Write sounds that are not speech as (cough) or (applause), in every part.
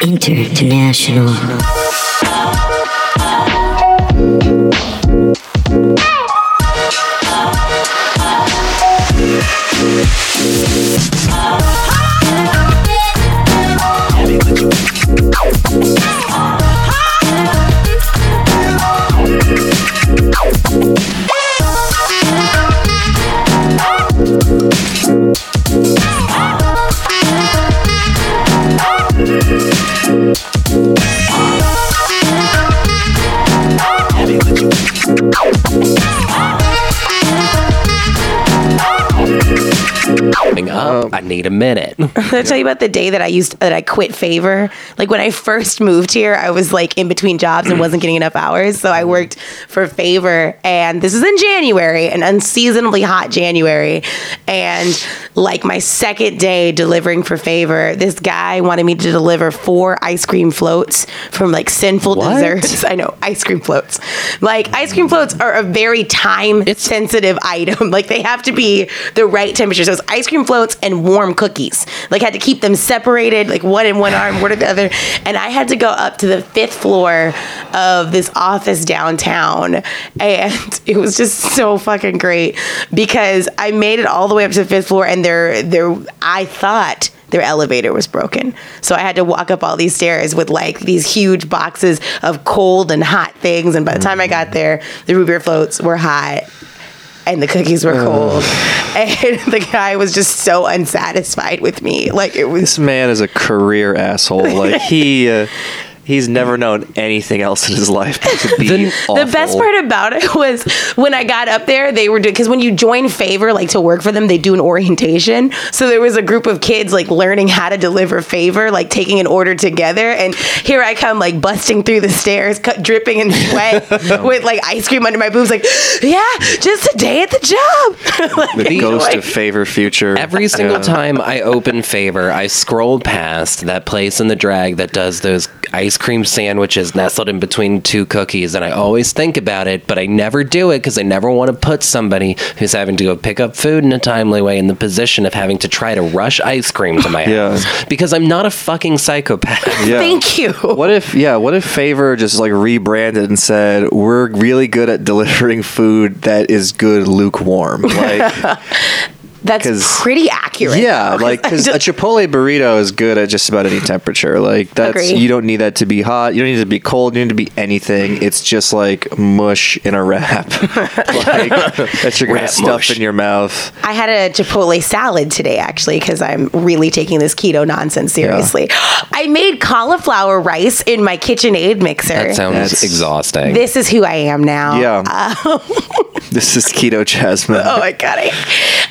International. Need a minute. (laughs) Did I tell you about the day that I used that I quit favor? Like when I first moved here, I was like in between jobs and wasn't getting enough hours, so I worked for favor. And this is in January, an unseasonably hot January, and like my second day delivering for favor, this guy wanted me to deliver four ice cream floats from like sinful What? desserts. (laughs) I know ice cream floats. Like ice cream floats are a very time sensitive item. (laughs) Like they have to be the right temperature. So it's ice cream floats and warm cookies. Like had to keep them separated, like one in one arm, one in the other. And I had to go up to the fifth floor of this office downtown, and (laughs) it was just so fucking great because I made it all the way up to the fifth floor, and their their I thought their elevator was broken. So I had to walk up all these stairs with like these huge boxes of cold and hot things. And by the time I got mm-hmm. there, the root beer floats were hot and the cookies were cold. (laughs) And the guy was just so unsatisfied with me. Like it was This man is a career asshole. Like he, uh, he's never known anything else in his life to be awful. The best part about it (laughs) was when I got up there, they were doing because when you join Favor, like to work for them, they do an orientation. So there was a group of kids like learning how to deliver Favor, like taking an order together. And here I come, like busting through the stairs, cut, dripping in sweat, (laughs) with like ice cream under my boobs. Like, yeah, just a day at the job. (laughs) Like, the ghost like- of favor future. Every single Yeah. time I open Favor, I scroll past that place in the drag that does those ice cream sandwiches nestled in between two cookies, and I always think about it, but I never do it because I never want to put somebody who's having to go pick up food in a timely way in the position of having to try to rush ice cream to my (laughs) Yeah. house because I'm not a fucking psychopath. (laughs) Yeah. Thank you. What if, yeah, what if Favor just like rebranded and said, we're really good at delivering food that is good lukewarm? Like, (laughs) That's 'cause- pretty accurate. yeah, (laughs) like, because a Chipotle burrito is good at just about any temperature. Like, that's, Agree. you don't need that to be hot. You don't need it to be cold. You don't need it to be anything. It's just like mush in a wrap. (laughs) like, that you're going to Wrap stuff mush. in your mouth. I had a Chipotle salad today, actually, because I'm really taking this keto nonsense seriously. I made cauliflower rice in my KitchenAid mixer. That sounds That's- exhausting. this is who I am now. Yeah. Um, (laughs) this is keto Jasmine. Oh my god, I,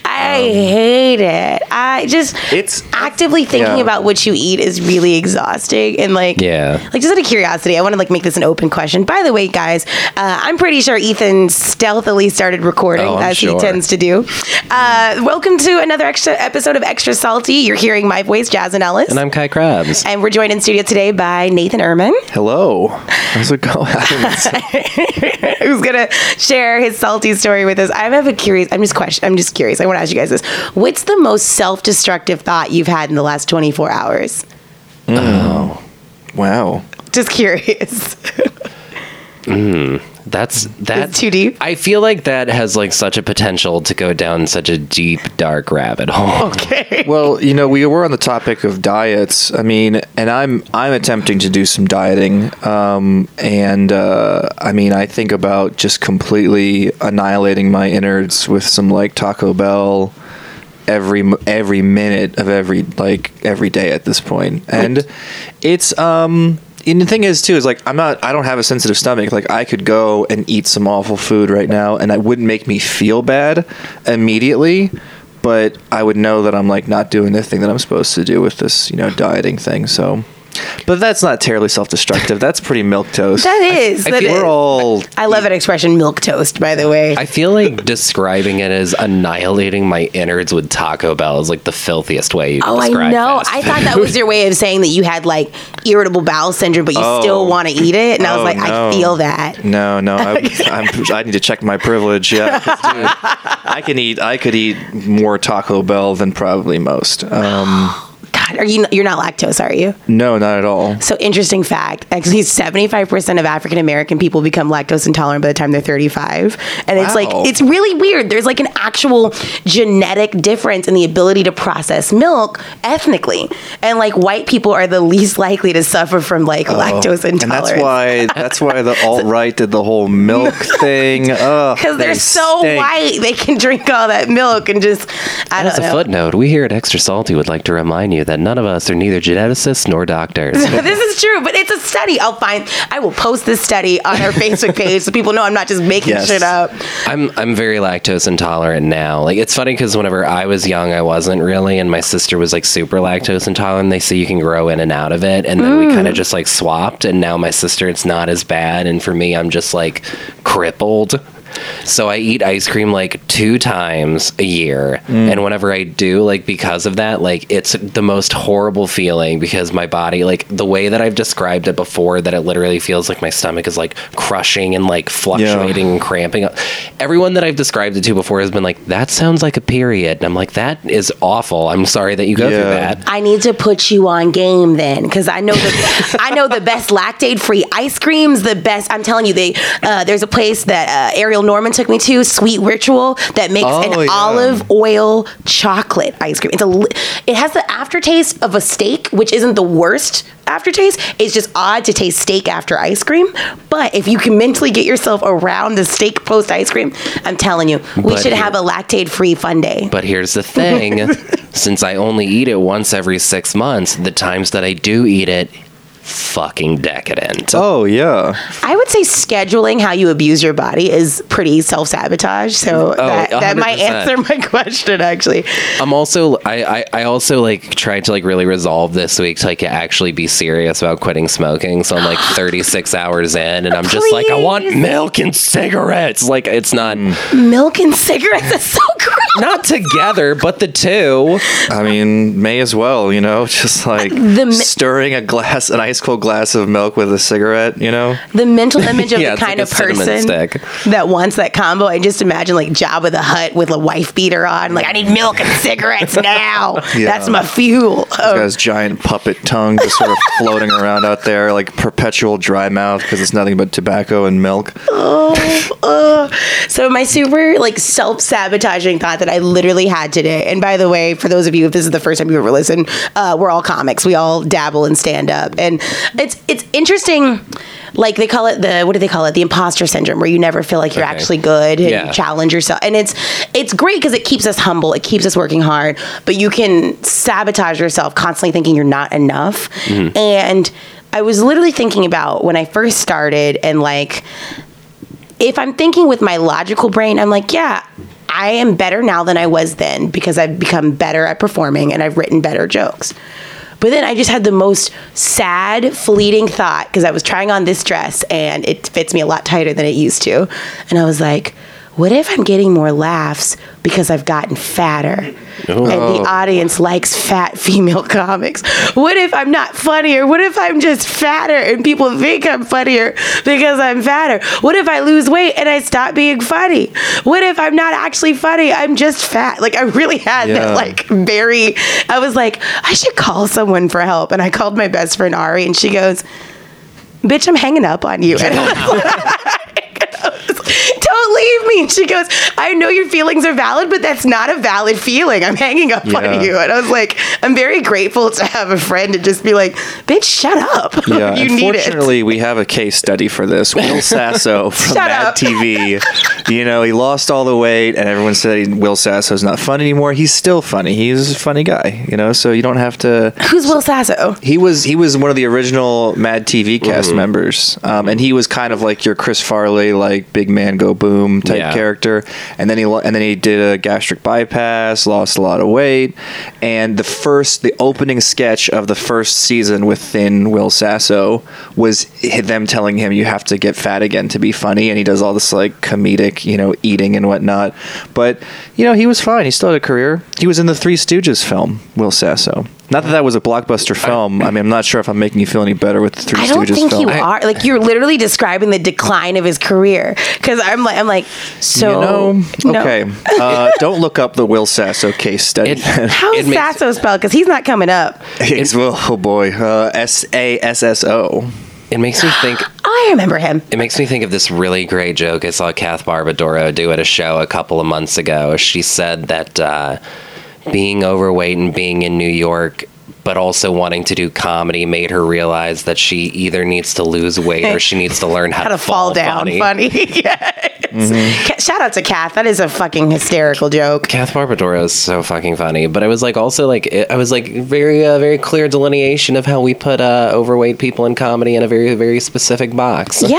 I hate it. I just It's- actively thinking yeah. about what you eat is really exhausting. And like, Yeah. like just out of curiosity, I want to like make this an open question. By the way, guys, uh, I'm pretty sure Ethan stealthily started recording Oh, as sure. he tends to do. Uh, welcome to another extra episode of Extra Salty. You're hearing my voice, Jasmine Ellis. and I'm Kai Krabs. and we're joined in studio today by Nathan Ehrman, Hello. How's it going? (laughs) (laughs) who's gonna share his salty story with us. I have a curious. I'm just question. I'm just curious. I want to ask you guys this: What's the most self-destructive thought you've had in the last 24 hours? Mm. Oh, wow. Just curious. (laughs) Hmm. That's that's too deep? I feel like that has like such a potential to go down such a deep, dark rabbit hole. okay. (laughs) Well, you know, we were on the topic of diets. I mean, and I'm I'm attempting to do some dieting, um, and uh, I mean, I think about just completely annihilating my innards with some like Taco Bell every every minute of every like every day at this point, and it's um. And the thing is too is like I'm not I don't have a sensitive stomach like I could go and eat some awful food right now and that wouldn't make me feel bad immediately but I would know that I'm like not doing the thing that I'm supposed to do with this, you know, dieting thing. So, but that's not terribly self-destructive. That's pretty milk toast. That is. I that feel is. We're all I love that expression, milk toast. By the way, I feel like describing it as annihilating my innards with Taco Bell is like the filthiest way you can Oh, I know. fast I thought that was your way of (laughs) saying that you had like irritable bowel syndrome, but you Oh. still want to eat it. And I was Oh, like, no. I feel that. no, no. I, (laughs) I'm, I need to check my privilege. Yeah, dude, I can eat. I could eat more Taco Bell than probably most. Um, God, God, are you? You're not lactose, are you? No, not at all. So interesting fact. Actually, 75% of African American people become lactose intolerant by the time they're 35. And it's like it's really weird. There's like an actual genetic difference in the ability to process milk ethnically. And like white people are the least likely to suffer from like oh, lactose Oh, And intolerance. that's why that's why the (laughs) alt right did the whole milk (laughs) thing. Ugh, because they're they so stink. white, they can drink all that milk and just I As don't a know. footnote, we here at Extra Salty would like to remind you that none of us are neither geneticists nor doctors. (laughs) this is true, but it's a study. I'll find. I will post this study on our (laughs) Facebook page so people know I'm not just making Yes. shit up. I'm I'm very lactose intolerant now. Like it's funny because whenever I was young, I wasn't really, and my sister was like super lactose intolerant. They say you can grow in and out of it, and then we kind of mm. just like swapped. And now my sister, it's not as bad, and for me, I'm just like crippled. So I eat ice cream like two times a year, and whenever I do, like because of that, like it's the most horrible feeling because my body, like the way that I've described it before, that it literally feels like my stomach is like crushing and like fluctuating and cramping. Everyone that I've described it to before has been like, "That sounds like a period," and I'm like, "That is awful." I'm sorry that you go through that. I need to put you on game then, because I know the (laughs) I know the best lactate free ice creams. The best. I'm telling you, they uh, there's a place that uh, Ariel Norman took me to, Sweet Ritual, that makes Oh, an yeah. olive oil chocolate ice cream. It's a it has the aftertaste of a steak, which isn't the worst aftertaste. It's just odd to taste steak after ice cream. But if you can mentally get yourself around the steak post ice cream, I'm telling you, we But should here- have a lactate free fun day. But here's the thing (laughs) since I only eat it once every six months, the times that I do eat it, fucking decadent. Oh yeah. I would say scheduling how you abuse your body is pretty self sabotage. So oh, that, that might answer my (laughs) question, actually. I'm also I, I I also like tried to like really resolve this week to like actually be serious about quitting smoking. So I'm like (gasps) 36 hours in, and I'm just like I want milk and cigarettes. Like it's not Milk and cigarettes is so (laughs) gross. Not together, but the two. I mean, may as well, you know, (laughs) just like The mi- stirring a glass, an ice cold glass of milk with a cigarette, you know. The mental image of (laughs) Yeah, the kind like of person stick. that wants that combo, I just imagine like job Jabba the Hutt with a wife beater on. Like, I need milk and cigarettes (laughs) now. Yeah. That's my fuel. He's got giant puppet tongue just sort of floating around out there, like perpetual dry mouth because it's nothing but tobacco and milk. Ugh. so my super like self-sabotaging thought that I literally had today, and by the way, for those of you, if this is the first time you ever listened, uh, we're all comics. We all dabble in stand-up, and it's it's interesting. Like they call it the what do they call it? The imposter syndrome, where you never feel like you're Okay. actually good and Yeah. you challenge yourself, and it's it's great because it keeps us humble, it keeps us working hard, but you can sabotage yourself constantly thinking you're not enough, and. I was literally thinking about when I first started and like if I'm thinking with my logical brain, I'm like, yeah, I am better now than I was then because I've become better at performing and I've written better jokes. But then I just had the most sad, fleeting thought because I was trying on this dress and it fits me a lot tighter than it used to. And I was like, what if I'm getting more laughs because I've gotten fatter? And the oh. audience likes fat female (laughs) comics. What if I'm not funnier? What if I'm just fatter and people think I'm funnier because I'm fatter? What if I lose weight and I stop being funny? What if I'm not actually funny? I'm just fat. Like I really had Yeah. that like very I was like, I should call someone for help. And I called my best friend Ari and she goes, Bitch, I'm hanging up on you. (laughs) And I was like, Don't leave me. And she goes, I know your feelings are valid, but that's not a valid feeling. I'm hanging up Yeah. on you. And I was like, I'm very grateful to have a friend to just be like, bitch, shut up. (laughs) Yeah, you need it. unfortunately, we have a case study for this. Will (laughs) Sasso from Shut Mad up. TV. You know, he lost all the weight, and everyone said Will Sasso's not fun anymore. He's still funny. He's a funny guy. You know, so you don't have to. Who's Will Sasso? He was he was one of the original Mad TV cast Mm-hmm. members, um, and he was kind of like your Chris Farley, like big man go boom type Yeah. character. And then he lo- and then he did a gastric bypass, lost a lot of weight, and the first the opening sketch of the first season with Thin Will Sasso was them telling him you have to get fat again to be funny, and he does all this like comedic, you know, eating and whatnot. But you know, he was fine. He still had a career. He was in the Three Stooges film, Will Sasso. Not that that was a blockbuster film. I mean, I'm not sure if I'm making you feel any better with the Three I don't think film. you are. Like you're literally describing the decline of his career. Because I'm like, I'm like, so you know, no. okay. Uh, (laughs) don't look up the Will Sasso case study. It- (laughs) How is It makes- Sasso spelled? Because he's not coming up. it's, well, oh boy, uh, S A S S O. It makes me think. (gasps) I remember him. It makes me think of this really great joke I saw Kath Barbadoro do at a show a couple of months ago. She said that uh, being overweight and being in New York, but also wanting to do comedy, made her realize that she either needs to lose weight or she needs to learn how, How to fall down funny. funny. (laughs) yes. Mm-hmm. Shout out to Kath. That is a fucking hysterical joke. Kath Barbadoro is so fucking funny, but it was like also like it, I was like very uh, very clear delineation of how we put uh, overweight people in comedy in a very very specific box. Yeah.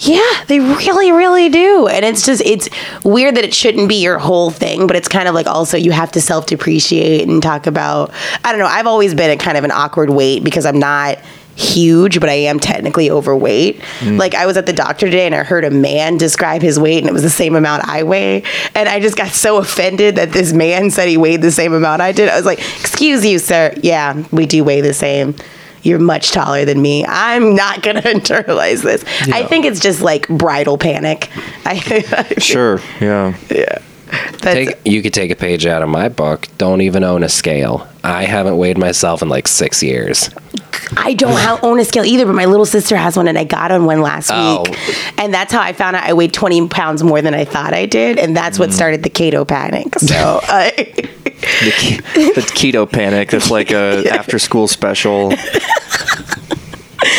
Yeah, they really, really do. And it's just, it's weird that it shouldn't be your whole thing, but it's kind of like also you have to self depreciate and talk about, I don't know, I've always been a kind of an awkward weight because I'm not huge, but I am technically overweight. Mm. Like I was at the doctor today and I heard a man describe his weight and it was the same amount I weigh. And I just got so offended that this man said he weighed the same amount I did. I was like, excuse you, sir. Yeah, we do weigh the same. You're much taller than me. I'm not gonna (laughs) internalize this. I think it's just like bridal panic. I, (laughs) Sure, yeah. that's, Take, you could take a page out of my book. Don't even own a scale. I haven't weighed myself in like six years. I don't ha- own a scale either, but my little sister has one, and I got on one last Oh. week, and that's how I found out I weighed 20 pounds more than I thought I did, and that's what mm. started the keto panic. So, (laughs) I, The, ke- the keto panic. That's like a (laughs) after school special.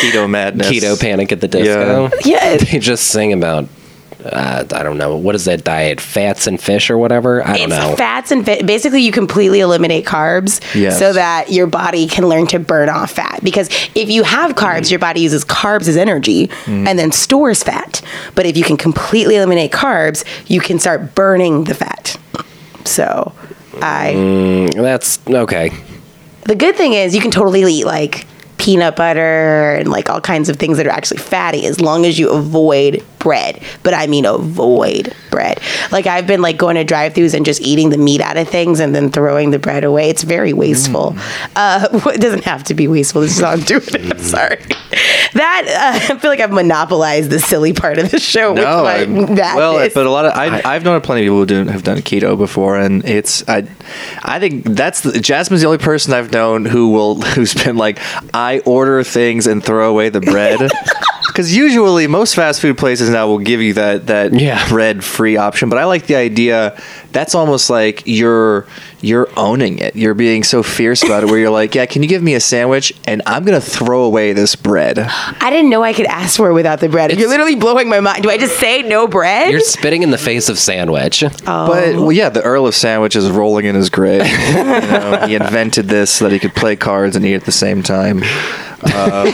keto madness. Keto panic at the disco. yeah, They just sing about. Uh, I don't know what is that diet? Fats and fish or whatever. I don't it's know. fats and fit. Basically, you completely eliminate carbs Yes. so that your body can learn to burn off fat. Because if you have carbs, your body uses carbs as energy and then stores fat. But if you can completely eliminate carbs, you can start burning the fat. So, I. Mm, that's okay. The good thing is you can totally eat like peanut butter and like all kinds of things that are actually fatty as long as you avoid bread. But I mean avoid bread. Like I've been like going to drive-throughs and just eating the meat out of things and then throwing the bread away. It's very wasteful. Uh, (laughs) it doesn't have to be wasteful. This is how I'm doing it. I'm sorry. That uh, (laughs) I feel like I've monopolized the silly part of the show with No, my I, madness. well, but a lot of I, I've known plenty of people who have done keto before, and it's I, I think that's the, Jasmine's the only person I've known who will (laughs) who's been like I order things and throw away the bread. (laughs) Because usually most fast food places now will give you that that Yeah. bread free option, but I like the idea. That's almost like you're you're owning it. You're being so fierce about it, where you're like, yeah, can you give me a sandwich and I'm gonna throw away this bread. I didn't know I could ask for it without the bread. You're literally blowing my mind. Do I just say no bread? You're spitting in the face of sandwich. Oh. But well, yeah, the Earl of Sandwich is rolling in his grave. you know, he invented this so that he could play cards and eat at the same time. Uh,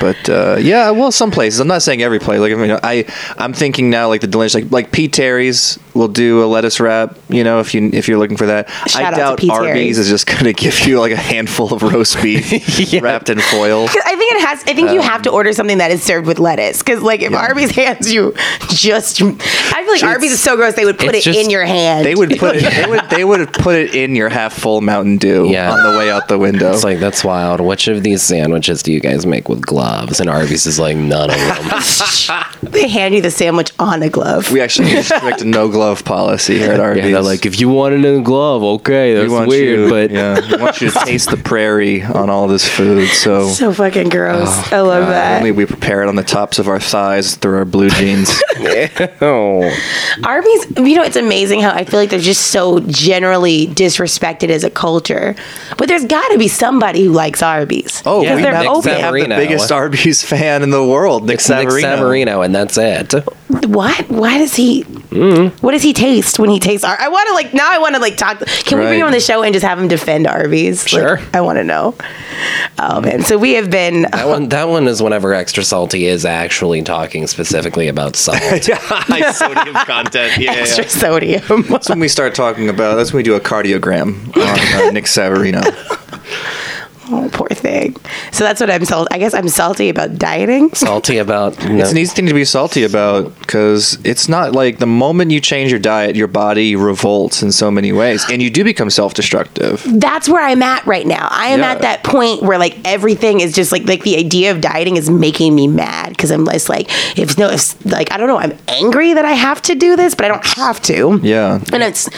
but uh, yeah, well, some places. I'm not saying every place. Like I mean, I I'm thinking now like the delicious like like P. Terry's will do a lettuce wrap. You know, if you if you're looking for that. Shout I out doubt Pete Arby's Terry's. is just going to give you like a handful of roast beef (laughs) wrapped in foil. (laughs) I think it has. I think you have to order something that is served with lettuce. Because like if Um, Yeah. Arby's hands you just, I feel like It's- Arby's is so gross. They would put it just- in your hand. They would (laughs) put it. They would. They would put it in your half full Mountain Dew Yeah. on the way out the window. It's like that's wild. Which of these sandwiches do you guys make with gloves? And Arby's is like none of them. they hand you the sandwich on a glove. We actually restrict a no glove policy here at Arby's. yeah, they're like, if you want it in a glove, okay, that's we want weird, you, but yeah, we want you to (laughs) taste the prairie on all this food. So, so fucking gross. I love uh, that. only we prepare it on the tops of our thighs through our blue jeans. (laughs) oh, Arby's, you know, it's amazing how I feel like they're just so generally disrespected as a culture. But there's got to be somebody who likes Arby's. Oh, because we they're have open. Nick have the biggest Arby's fan in the world, Nick it's Nick Savarino. Savarino, and that's it. What? Why does he? Mm-hmm. What does he taste when he tastes? Ar- I want to like now. I want to like talk. Can we bring him on the show and just have him defend Arby's? Like, Sure. I want to know. Oh man. So we have been. That (laughs) one, that one is whenever extra salty is actually talking specifically about salt. (laughs) High (laughs) sodium content. Yeah, Extra yeah. sodium. That's when we start talking about. That's when we do a cardiogram on uh, Nick Savarino. Oh, poor thing. So that's what I'm salty. I guess I'm salty about dieting. (laughs) Salty about. You know, It's an easy thing to be salty about because it's not like the moment you change your diet, your body revolts in so many ways, and you do become self-destructive. That's where I'm at right now. I am Yeah. at that point where like everything is just like like the idea of dieting is making me mad because I'm just like if no if like I don't know I'm angry that I have to do this, but I don't have to. Yeah. And it's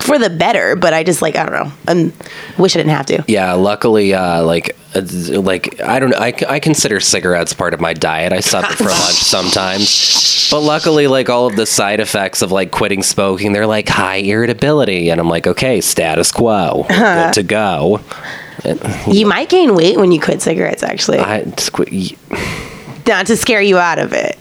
for the better, but I just like I don't know. I wish I didn't have to. Yeah, luckily, uh, like, uh, like I don't. I, I consider cigarettes part of my diet. I suck it for lunch (laughs) sometimes, but luckily, like all of the side effects of like quitting smoking, they're like high irritability, and I'm like, okay, status quo, good to go. You might gain weight when you quit cigarettes. Actually, I not to scare you out of it.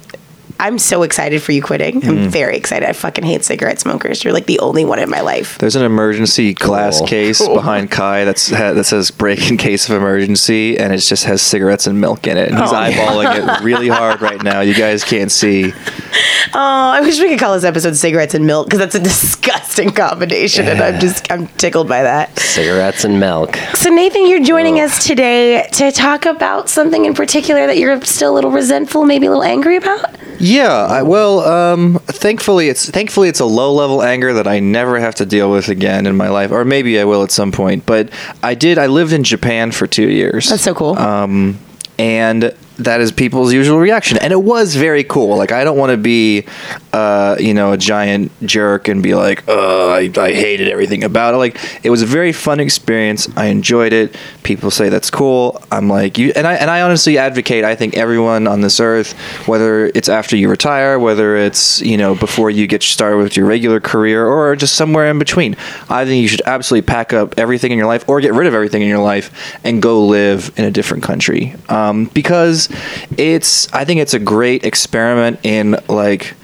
I'm so excited for you quitting. Mm. I'm very excited. I fucking hate cigarette smokers. You're like the only one in my life. There's an emergency glass Cool. case behind Kai that's that says "break in case of emergency," and it just has cigarettes and milk in it. And he's Oh. eyeballing it (laughs) really hard right now. You guys can't see. Oh, I wish we could call this episode "Cigarettes and Milk" because that's a disgusting combination, and I'm just I'm tickled by that. Cigarettes and milk. So Nathan, you're joining us today to talk about something in particular that you're still a little resentful, maybe a little angry about. Yeah, I, well, um, thankfully it's thankfully it's a low level anger that I never have to deal with again in my life, or maybe I will at some point. But I did. I lived in Japan for two years. That's so cool. Um, and that is people's usual reaction, and it was very cool. Like I don't want to be, uh, you know, a giant jerk and be like, "Uh, I, I hated everything about it." Like it was a very fun experience. I enjoyed it. People say that's cool. I'm like you, and I and I honestly advocate. I think everyone on this earth, whether it's after you retire, whether it's you know before you get started with your regular career, or just somewhere in between, I think you should absolutely pack up everything in your life or get rid of everything in your life and go live in a different country. Um, because it's, I think it's a great experiment in like,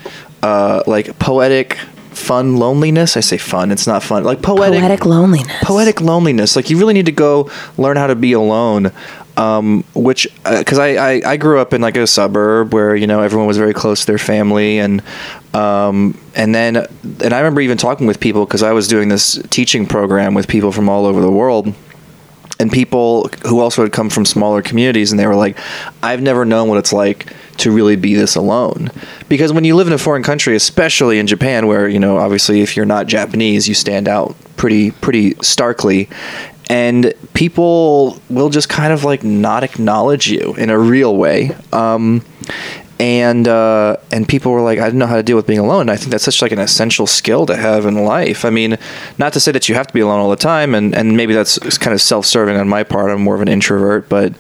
uh, like poetic fun loneliness. I say fun. It's not fun. Like poetic, Poetic loneliness. poetic loneliness. Like you really need to go learn how to be alone. Um, which, because I, I I grew up in like a suburb where you know everyone was very close to their family, and um, and then and I remember even talking with people because I was doing this teaching program with people from all over the world and people who also had come from smaller communities and they were like i've never known what it's like to really be this alone. Because when you live in a foreign country especially in japan where you know obviously if you're not japanese you stand out pretty pretty starkly. And people will just kind of like not acknowledge you in a real way. Um, and uh, and people were like, I didn't know how to deal with being alone. And I think that's such like an essential skill to have in life. I mean, not to say that you have to be alone all the time, and, and maybe that's kind of self-serving on my part. I'm more of an introvert, but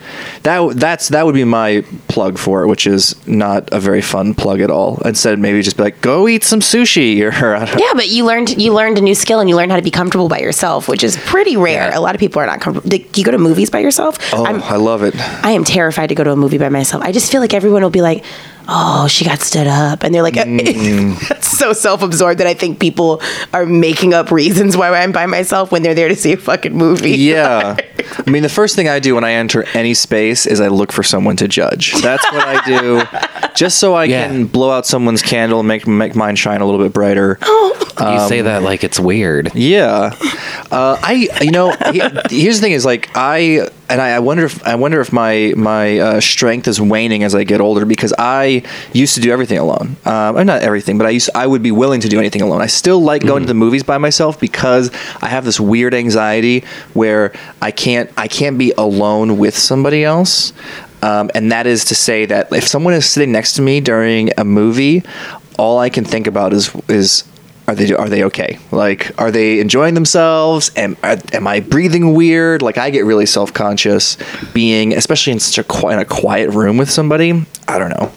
that that's that would be my plug for it, which is not a very fun plug at all. Instead, maybe just be like, go eat some sushi (laughs) or I don't- Yeah, but you learned you learned a new skill and you learned how to be comfortable by yourself, which is pretty rare. Yeah. A lot of people are not comfortable. Do you go to movies by yourself? Oh, I'm, I love it. I am terrified to go to a movie by myself. I just feel like everyone will be like, "Oh, she got stood up," and they're like, (laughs) Mm. "That's so self-absorbed that I think people are making up reasons why I'm by myself when they're there to see a fucking movie." (laughs) Yeah. I mean, the first thing I do when I enter any space is I look for someone to judge. That's what I do, (laughs) just so I Yeah. can blow out someone's candle and make make mine shine a little bit brighter. you say that like it's weird. Yeah, uh, I you know here's the thing is like I and I, I wonder if I wonder if my my uh, strength is waning as I get older because I used to do everything alone. Um, or not everything, but I used I would be willing to do anything alone. I still like going to the movies by myself because I have this weird anxiety where I can't I can't be alone with somebody else. Um, and that is to say that if someone is sitting next to me during a movie, all I can think about is is are they are they okay? Like, are they enjoying themselves? Am am I breathing weird? Like, I get really self conscious being, especially in such a quiet, in a quiet room with somebody. I don't know.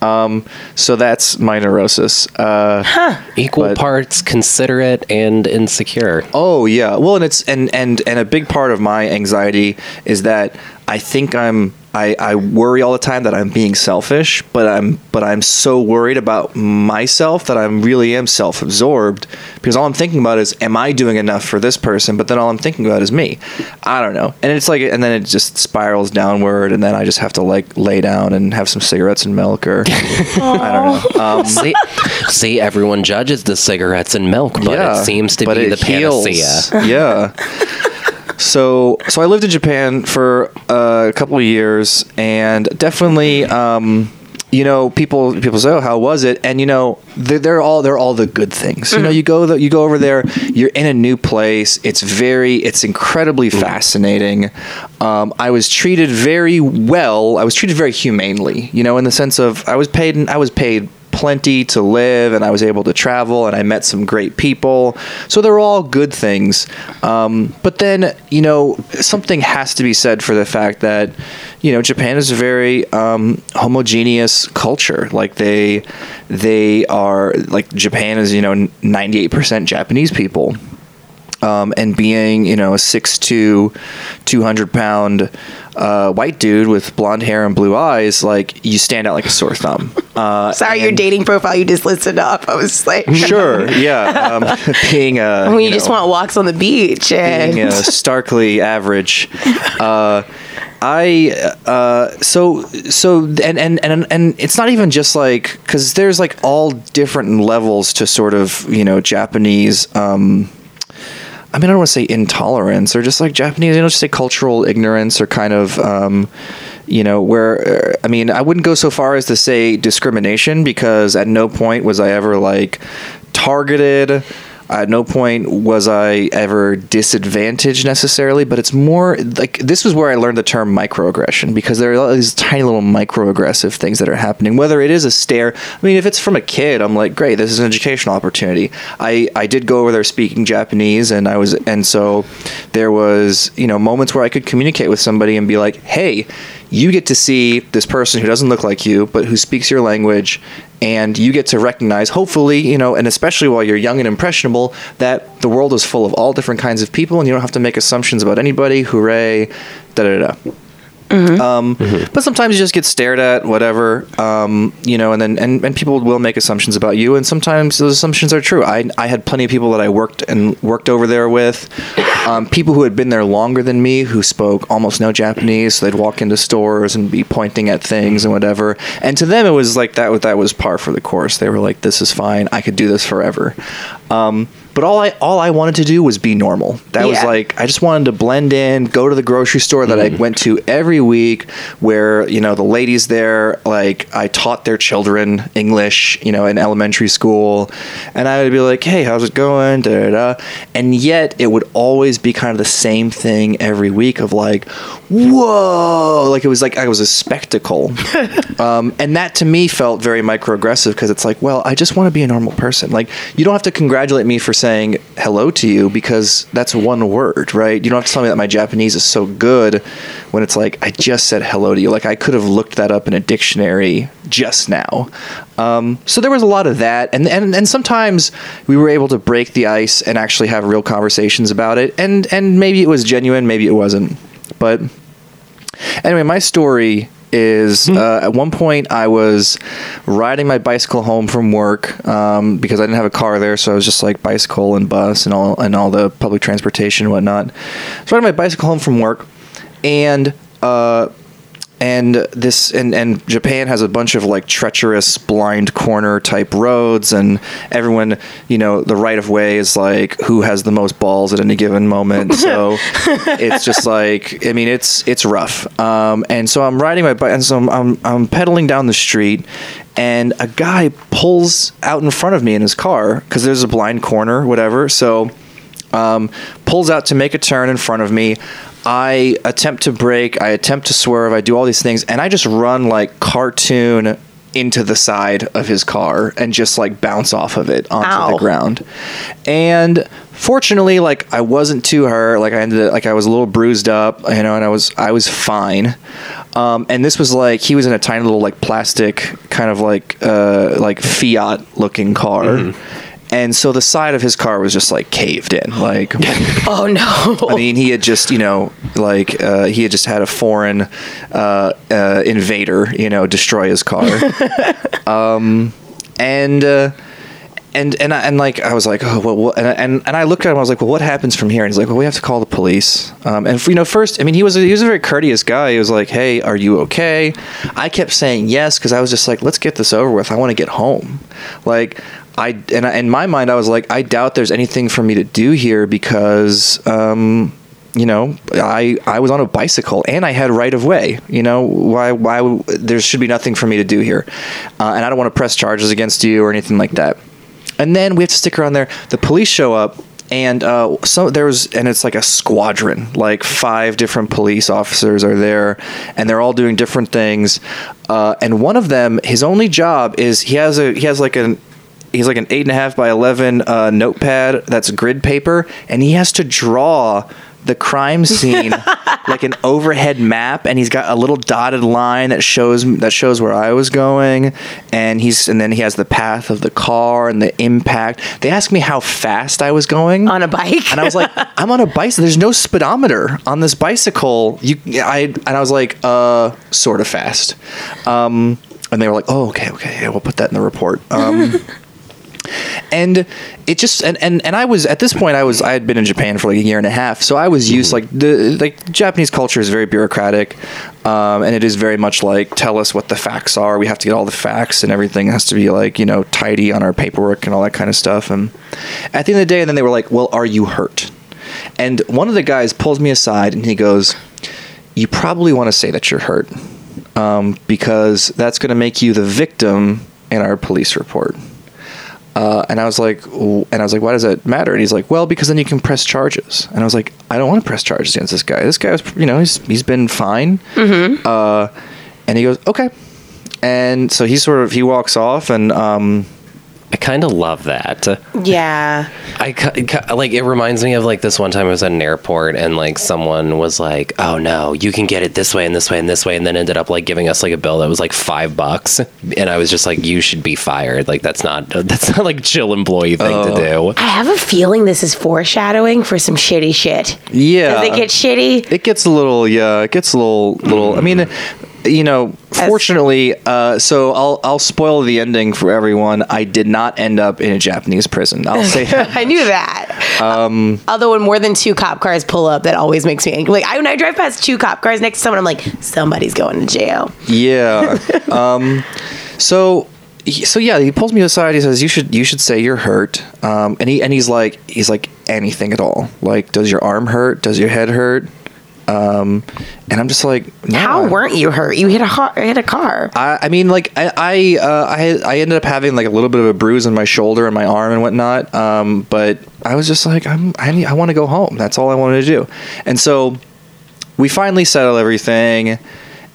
Um, so that's my neurosis. Uh, Equal But- parts considerate and insecure. Oh yeah. Well, and it's and and and a big part of my anxiety is that I think I'm I, I worry all the time that I'm being selfish, but I'm but I'm so worried about myself that I really am self-absorbed because all I'm thinking about is am I doing enough for this person? But then all I'm thinking about is me. I don't know. And it's like and then it just spirals downward and then I just have to like lay down and have some cigarettes and milk or (laughs) I don't know. (laughs) Um, see, see, everyone judges the cigarettes and milk, but it seems to but be it the heals. panacea. Yeah. (laughs) So, so I lived in Japan for uh, a couple of years, and definitely, um, you know, people people say, "Oh, how was it?" And you know, they're, they're all they're all the good things. You know, you go the, you go over there, you're in a new place. It's very, it's incredibly fascinating. Um, I was treated very well. I was treated very humanely. You know, in the sense of I was paid. I was paid plenty to live and I was able to travel and I met some great people. So they're all good things. Um, but then, you know, something has to be said for the fact that, you know, Japan is a very um, homogeneous culture. Like they, they are like Japan is, you know, 98% Japanese people. Um, and being, you know, a 6'2", 200 pound uh, white dude with blonde hair and blue eyes, like you stand out like a sore thumb. (laughs) Uh, Sorry, your dating profile you just listed up. I was like, Sure, (laughs) yeah. Um, (laughs) being a when you, you just know, want walks on the beach and being starkly average. Uh, I uh, so so and and and and it's not even just like because there's like all different levels to sort of you know Japanese. Um, I mean, I don't want to say intolerance or just like Japanese, you know, just say cultural ignorance or kind of, um, you know, where, uh, I mean, I wouldn't go so far as to say discrimination because at no point was I ever like targeted. At no point was I ever disadvantaged necessarily, but it's more like this was where I learned the term microaggression because there are these tiny little microaggressive things that are happening. Whether it is a stare, I mean, if it's from a kid, I'm like, great, this is an educational opportunity. I, I did go over there speaking Japanese, and I was, and so there was, you know, moments where I could communicate with somebody and be like, hey, you get to see this person who doesn't look like you, but who speaks your language, and you get to recognize, hopefully, you know, and especially while you're young and impressionable, that the world is full of all different kinds of people, and you don't have to make assumptions about anybody. Hooray! Da da da. Um, But sometimes you just get stared at, whatever, um, you know, and then and, and people will make assumptions about you, and sometimes those assumptions are true. I, I had plenty of people that I worked and worked over there with, um, people who had been there longer than me who spoke almost no Japanese. So they'd walk into stores and be pointing at things and whatever, and to them it was like that. That was par for the course. They were like, "This is fine. I could do this forever." Um, but all I all I wanted to do was be normal. That was like I just wanted to blend in, go to the grocery store that I mm. went to every week, where you know the ladies there, like I taught their children English, you know, in elementary school, and I would be like, "Hey, how's it going?" Da, da, da. And yet it would always be kind of the same thing every week of like, "Whoa!" Like it was like I was a spectacle, (laughs) um, and that to me felt very microaggressive because it's like, well, I just want to be a normal person. Like you don't have to congratulate me for saying hello to you because that's one word, right? You don't have to tell me that my Japanese is so good when it's like I just said hello to you. Like I could have looked that up in a dictionary just now. Um, so there was a lot of that, and and and sometimes we were able to break the ice and actually have real conversations about it, and and maybe it was genuine, maybe it wasn't, but anyway, my story is uh, at one point I was riding my bicycle home from work um, because I didn't have a car there, so I was just like bicycle and bus and all and all the public transportation and whatnot. So I riding my bicycle home from work, and uh, and this and and Japan has a bunch of like treacherous blind corner type roads and everyone you know the right of way is like who has the most balls at any given moment. So (laughs) it's just like I mean it's it's rough. Um, and so I'm riding my bike and so I'm, I'm I'm pedaling down the street and a guy pulls out in front of me in his car because there's a blind corner whatever. So um, pulls out to make a turn in front of me. I attempt to brake, I attempt to swerve, I do all these things, and I just run like cartoon into the side of his car and just like bounce off of it onto Ow. the ground. And fortunately, like I wasn't too hurt. Like I ended up, like I was a little bruised up, you know, and I was I was fine. Um, and this was like he was in a tiny little like plastic kind of like uh, like Fiat looking car. And so the side of his car was just like caved in. Like, (laughs) oh no. I mean, he had just, you know, like uh, he had just had a foreign uh, uh, invader, you know, destroy his car. (laughs) um, and uh, and and I, and like I was like, oh, well, what? And, and and I looked at him. I was like, well, what happens from here? And he's like, well, we have to call the police. Um, and you know, first, I mean, he was a, he was a very courteous guy. He was like, hey, are you okay? I kept saying yes because I was just like, let's get this over with. I want to get home. Like. I and I, in my mind, I was like, I doubt there's anything for me to do here because um, you know, I I was on a bicycle and I had right of way. You know, why why there should be nothing for me to do here, uh, and I don't want to press charges against you or anything like that. And then we have to stick around there. The police show up, and uh, so there was, and it's like a squadron, like five different police officers are there, and they're all doing different things. Uh, and one of them, his only job is he has a he has like an he's like an eight and a half by eleven uh, notepad that's grid paper, and he has to draw the crime (laughs) scene like an overhead map and he's got a little dotted line that shows that shows where I was going and he's and then he has the path of the car and the impact. They asked me how fast I was going On a bike? and I was like, (laughs) I'm on a bicycle. There's no speedometer on this bicycle. You, I, and I was like, uh, sort of fast. Um, and they were like, oh, okay, okay, yeah, we'll put that in the report. Um, (laughs) and it just and, and and I was at this point I was I had been in Japan for like a year and a half, so I was used like the like Japanese culture is very bureaucratic, um, and it is very much like tell us what the facts are. We have to get all the facts and everything has to be like you know tidy on our paperwork and all that kind of stuff. And at the end of the day, and then they were like, "Well, are you hurt?" And one of the guys pulls me aside and he goes, "You probably want to say that you're hurt." Um, because that's going to make you the victim in our police report. Uh, and I was like, and I was like, why does that matter? And he's like, well, because then you can press charges. And I was like, I don't want to press charges against this guy. This guy was, you know, he's he's been fine. Uh, and he goes, okay. And so he sort of he walks off, and um, I kind of love that. yeah. (laughs) I cu- cu- like it reminds me of like this one time I was at an airport and like someone was like, "Oh no, you can get it this way and this way and this way," and then ended up like giving us like a bill that was like five bucks, and I was just like, "You should be fired." Like that's not (laughs) that's not like chill employee thing to oh. do. I have a feeling this is foreshadowing for some shitty shit. yeah, Does it get shitty? it gets a little yeah it gets a little little i mean you know fortunately uh, so i'll i'll spoil the ending for everyone. I did not end up in a japanese prison. I'll say (laughs) that. I knew that. Um, Although when more than two cop cars pull up, that always makes me angry. Like I, when I drive past two cop cars next to someone, I'm like, somebody's going to jail. yeah. (laughs) Um so so yeah he pulls me aside. He says you should you should say you're hurt. Um and he and he's like he's like anything at all. Like does your arm hurt? Does your head hurt um and i'm just like no, How I- weren't you hurt? You hit a har- hit a car. I, I mean, like I I, uh, I I ended up having like a little bit of a bruise on my shoulder and my arm and whatnot. Um, but I was just like, I'm I, need, I want to go home. That's all I wanted to do. And so we finally settle everything.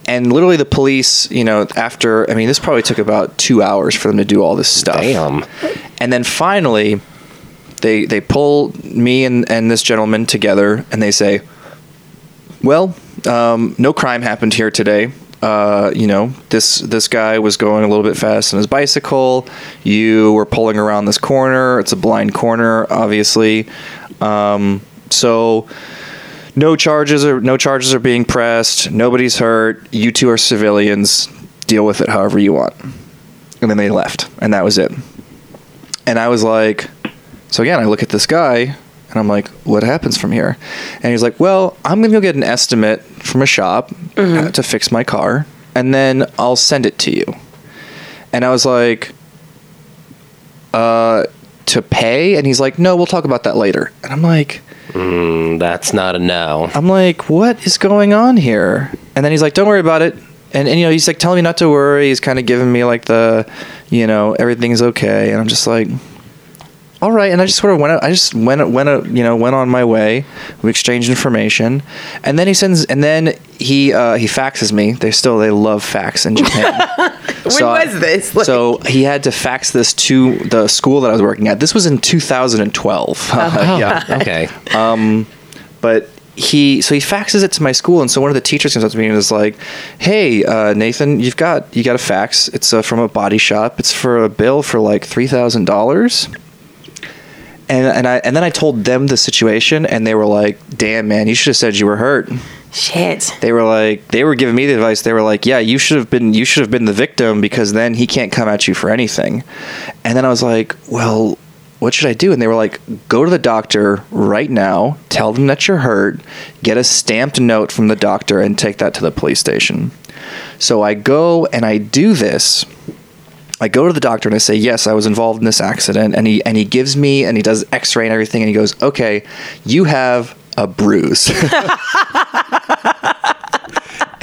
And literally, the police, you know, after I mean, this probably took about two hours for them to do all this stuff. Damn. And then finally, they they pull me and, and this gentleman together, and they say, "Well, um, no crime happened here today. Uh, you know, this this guy was going a little bit fast on his bicycle. You were pulling around this corner. It's a blind corner, obviously. Um, so." No charges are no charges are being pressed. Nobody's hurt. You two are civilians. Deal with it however you want. And then they left, and that was it. And I was like, so again, I look at this guy and I'm like, what happens from here? And he's like, well, I'm going to go get an estimate from a shop uh, to fix my car and then I'll send it to you. And I was like, uh, to pay? And he's like, no, we'll talk about that later. And I'm like, Mm, that's not a no. I'm like, what is going on here? And then he's like, don't worry about it. And, and you know, he's like telling me not to worry. He's kind of giving me like the, you know, everything's okay. And I'm just like, all right. And I just sort of went, I just went, went, you know, went on my way. We exchanged information, and then he sends, and then he uh, he faxes me. They still they love fax in Japan. (laughs) When was this? Like- so he had to fax this to the school that I was working at. This was in 2012. Oh, (laughs) yeah okay. but he so he faxes it to my school and so one of the teachers comes up to me and is like hey uh, nathan you've got you got a fax it's uh, from a body shop it's for a bill for like $3000 and, and I and then I told them the situation, and they were like, "Damn, man, you should have said you were hurt." Shit. They were like, they were giving me the advice. They were like, "Yeah, you should have been, you should have been the victim because then he can't come at you for anything." And then I was like, "Well, what should I do?" And they were like, "Go to the doctor right now. Tell them that you're hurt. Get a stamped note from the doctor and take that to the police station." So I go and I do this. I go to the doctor and I say, "Yes, I was involved in this accident." And he and he gives me and he does X-ray and everything and he goes, "Okay, you have a bruise. (laughs) (laughs)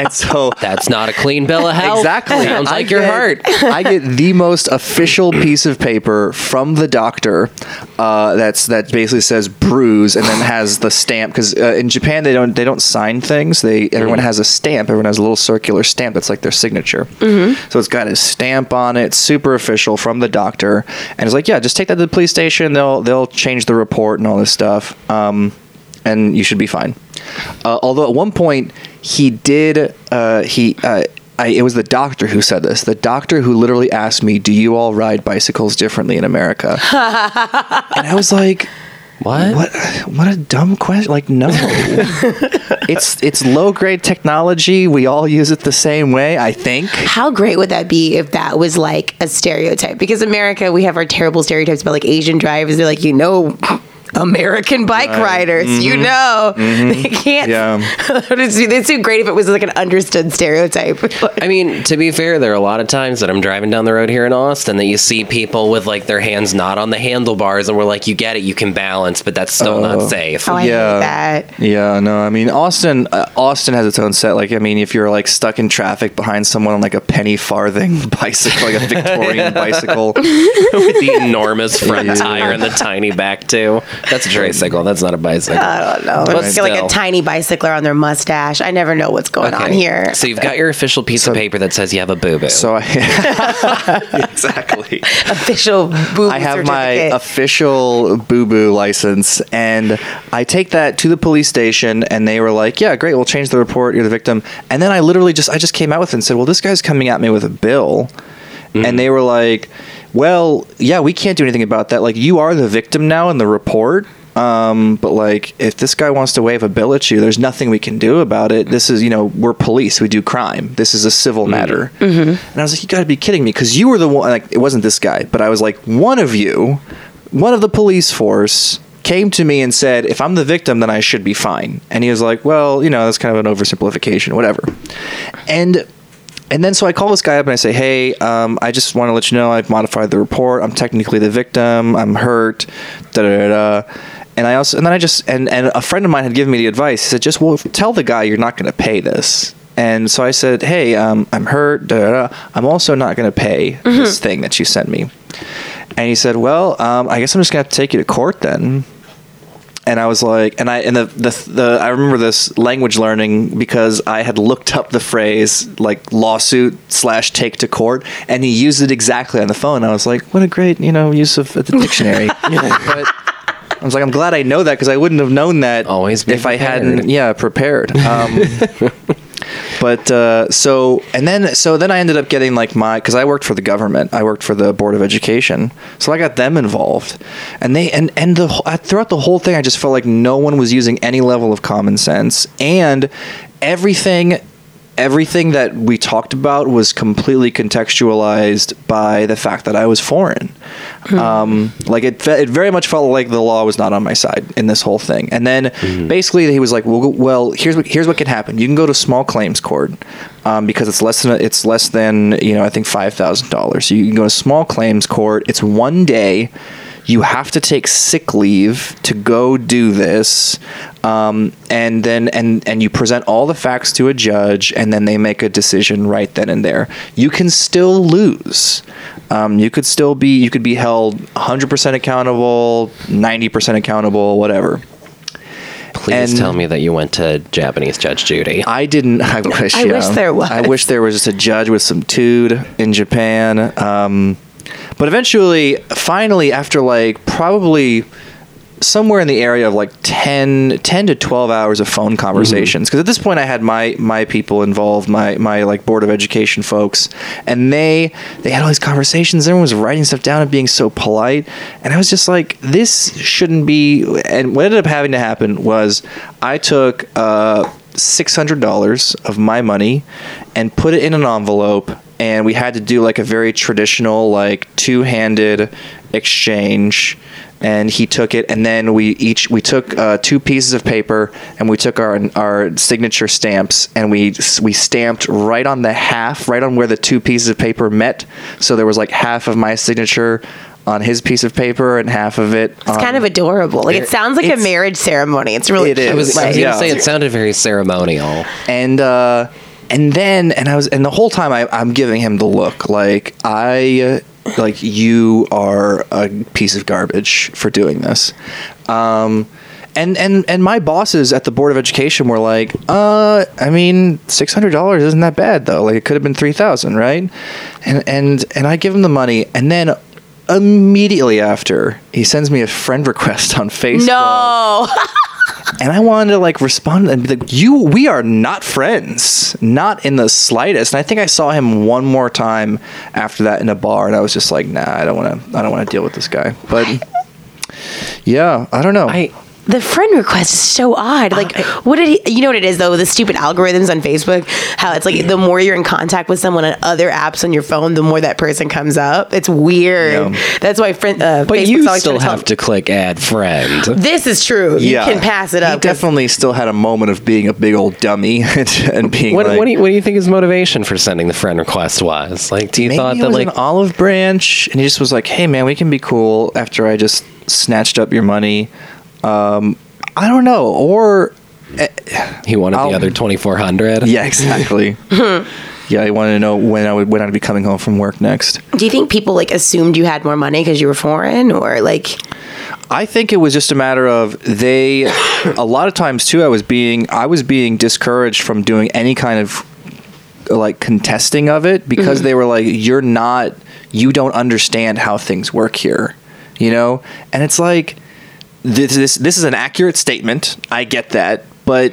and (laughs) so That's not a clean bill of health. Exactly. Sounds I like your heart. (laughs) I get the most official piece of paper from the doctor uh, that's that basically says bruise and then has the stamp because uh, in Japan they don't they don't sign things. They everyone has a stamp. Everyone has a little circular stamp that's like their signature. So it's got his stamp on it, super official from the doctor, and it's like, yeah, just take that to the police station. They'll they'll change the report and all this stuff. Um, and you should be fine. Uh, although at one point he did, uh, he. Uh, I, it was the doctor who said this. The doctor who literally asked me, "Do you all ride bicycles differently in America?" (laughs) and I was like, What? "What? What a dumb question! Like, no, (laughs) it's it's low grade technology. We all use it the same way. I think." How great would that be if that was like a stereotype? Because America, we have our terrible stereotypes about like Asian drivers. They're like, you know, American bike riders. You know, (laughs) they can't. Yeah. (laughs) it's, it's too great if it was like an understood stereotype. I mean, to be fair, there are a lot of times that I'm driving down the road here in Austin that you see people with like their hands not on the handlebars, and we're like, you get it, you can balance, but that's still not safe. oh, I Yeah. hate that. Yeah, no, I mean Austin. Uh, Austin has its own set. Like, I mean, if you're like stuck in traffic behind someone on like a penny farthing (laughs) bicycle, like a Victorian bicycle, with the enormous front tire and the tiny back too. That's a tricycle. That's not a bicycle. I don't know. But It's like a tiny bicycler on their mustache. I never know what's going on here. So you've got your official piece of paper that says you have a boo boo. so I (laughs) (laughs) exactly. Official boo I have my official boo boo license, and I take that to the police station, and they were like, "Yeah, great, we'll change the report. You're the victim." And then I literally just I just came out with it and said, "Well, this guy's coming at me with a bill," and mm-hmm. they were like, "Well, yeah, we can't do anything about that. Like, you are the victim now in the report." Um, but like, if this guy wants to wave a bill at you, there's nothing we can do about it. This is, you know, we're police. We do crime. This is a civil matter. And I was like, you got to be kidding me, because you were the one. Like, it wasn't this guy, but I was like, one of you, one of the police force came to me and said, if I'm the victim, then I should be fine. And he was like, well, you know, that's kind of an oversimplification, whatever. And and then so I call this guy up and I say, "Hey, um, I just want to let you know I've modified the report. I'm technically the victim. I'm hurt." Da da da. da. And I also and then I just and and a friend of mine had given me the advice. He said, "Just well, tell the guy you're not going to pay this." And so I said, "Hey, um, I'm hurt. Da, da, da. I'm also not going to pay this thing that you sent me." And he said, "Well, um, I guess I'm just going to have to take you to court then." And I was like, and I and the, the the I remember this language learning because I had looked up the phrase like lawsuit slash take to court, and he used it exactly on the phone. I was like, what a great you know use of the dictionary. (laughs) but I was like, I'm glad I know that because I wouldn't have known that Always if I hadn't yeah prepared. Um, (laughs) but uh, so and then so then I ended up getting like my because I worked for the government. I worked for the board of education, so I got them involved, and they and and the throughout the whole thing, I just felt like no one was using any level of common sense, and everything. Everything that we talked about was completely contextualized by the fact that I was foreign. Um, like it, fe- it very much felt like the law was not on my side in this whole thing. And then basically he was like, "Well, well, here's what here's what can happen. You can go to small claims court um, because it's less than it's less than you know I think five thousand dollars. So you can go to small claims court. It's one day. You have to take sick leave to go do this, um, and then and and you present all the facts to a judge, and then they make a decision right then and there. You can still lose. Um, you could still be you could be held 100% accountable, 90% accountable, whatever. Please and- tell me that you went to Japanese Judge Judy. I didn't. (laughs) I wish. I wish there was. I wish there was just a judge with some tood in Japan. Um, but eventually, finally, after like probably somewhere in the area of like 10, 10 to 12 hours of phone conversations because at this point i had my my people involved my my like board of education folks and they they had all these conversations. Everyone was writing stuff down and being so polite and i was just like this shouldn't be and what ended up having to happen was i took uh $600 of my money and put it in an envelope and we had to do like a very traditional like two-handed exchange and he took it and then we each we took uh, two pieces of paper and we took our our signature stamps and we we stamped right on the half right on where the two pieces of paper met so there was like half of my signature on his piece of paper and half of it. It's kind of adorable. Like it sounds like a marriage ceremony. It's really It cute. I was, I was Yeah. gonna say it sounded very ceremonial. and uh and then and i was and the whole time I, i'm giving him the look like i like you are a piece of garbage for doing this. Um and and and my bosses at the board of education were like uh i mean $600 isn't that bad though. Like it could have been 3000 right? And and and i give him the money and then immediately after he sends me a friend request on facebook. No. (laughs) and I wanted to like respond and be like, "You, we are not friends, not in the slightest." And I think I saw him one more time after that in a bar, and I was just like, "Nah, I don't want to. I don't want to deal with this guy." But yeah, I don't know. I The friend request is so odd. Like, what did he? You know what it is though? The stupid algorithms on Facebook. How it's like the more you're in contact with someone on other apps on your phone, the more that person comes up. It's weird. Yeah. That's why friend. Uh, but Facebook's you still trying have to click add friend. This is true. yeah, You can pass it up. He up. 'cause definitely still had a moment of being a big old dummy (laughs) and, and being What, like, what do you what do you think his motivation for sending the friend request was? Like, do you Maybe thought that was like an olive branch, and he just was like, "Hey, man, we can be cool." After I just snatched up your money, um, I don't know, or he wanted I'll- the other twenty four hundred? yeah, exactly. (laughs) yeah, he wanted to know when I would when I'd be coming home from work next. Do you think people like assumed you had more money because you were foreign, or like? I think it was just a matter of they. a lot of times too, I was being I was being discouraged from doing any kind of like contesting of it because they were like, "You're not. You don't understand how things work here," you know. And it's like this this this is an accurate statement. I get that. But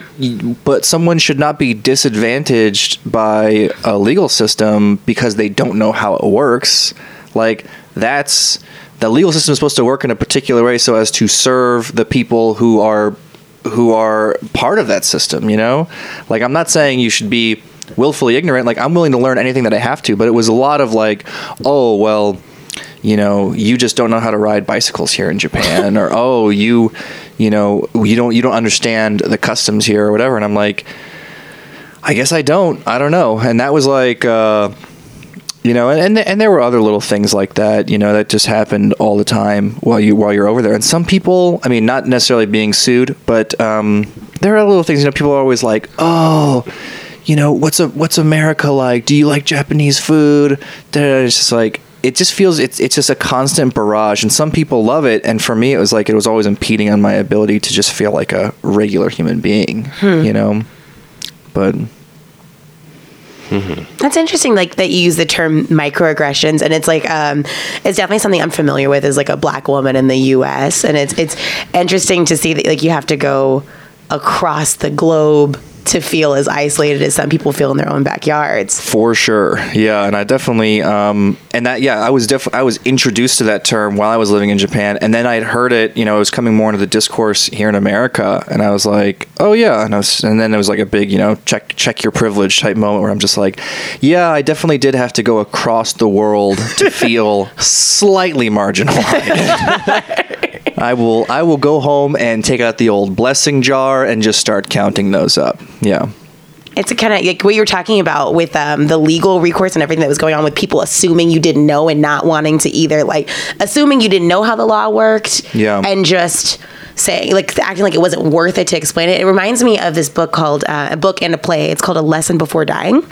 but someone should not be disadvantaged by a legal system because they don't know how it works. Like that's the legal system is supposed to work in a particular way so as to serve the people who are who are part of that system, you know? Like I'm not saying you should be willfully ignorant. Like I'm willing to learn anything that I have to, but it was a lot of like, oh, well, you know, you just don't know how to ride bicycles here in Japan or (laughs) oh, you you know, you don't you don't understand the customs here or whatever. And I'm like I guess I don't. I don't know. And that was like uh you know, and, and and there were other little things like that, you know, that just happened all the time while you while you're over there. And some people, I mean, not necessarily being sued, but um, there are little things. You know, people are always like, "Oh, you know, what's a what's America like? Do you like Japanese food?" It's just like it just feels it's it's just a constant barrage, and some people love it, and for me, it was like it was always impeding on my ability to just feel like a regular human being, you know. But That's interesting, like that you use the term microaggressions, and it's like um, it's definitely something I'm familiar with as like a black woman in the U.S. And it's it's interesting to see that like you have to go across the globe to feel as isolated as some people feel in their own backyards. For sure, yeah, and I definitely, um, and that, yeah, I was definitely, I was introduced to that term while I was living in Japan, and then I'd heard it, you know, it was coming more into the discourse here in America, and I was like, oh yeah, and I was, and then it was like a big, you know, check check your privilege type moment where I'm just like, yeah, I definitely did have to go across the world to (laughs) feel slightly marginalized. (laughs) I will, I will go home and take out the old blessing jar and just start counting those up. Yeah. It's a kind of like what you were talking about with um, the legal recourse and everything that was going on with people assuming you didn't know and not wanting to either like assuming you didn't know how the law worked Yeah. and just saying like acting like it wasn't worth it to explain it. It reminds me of this book called uh, a book and a play. It's called A Lesson Before Dying,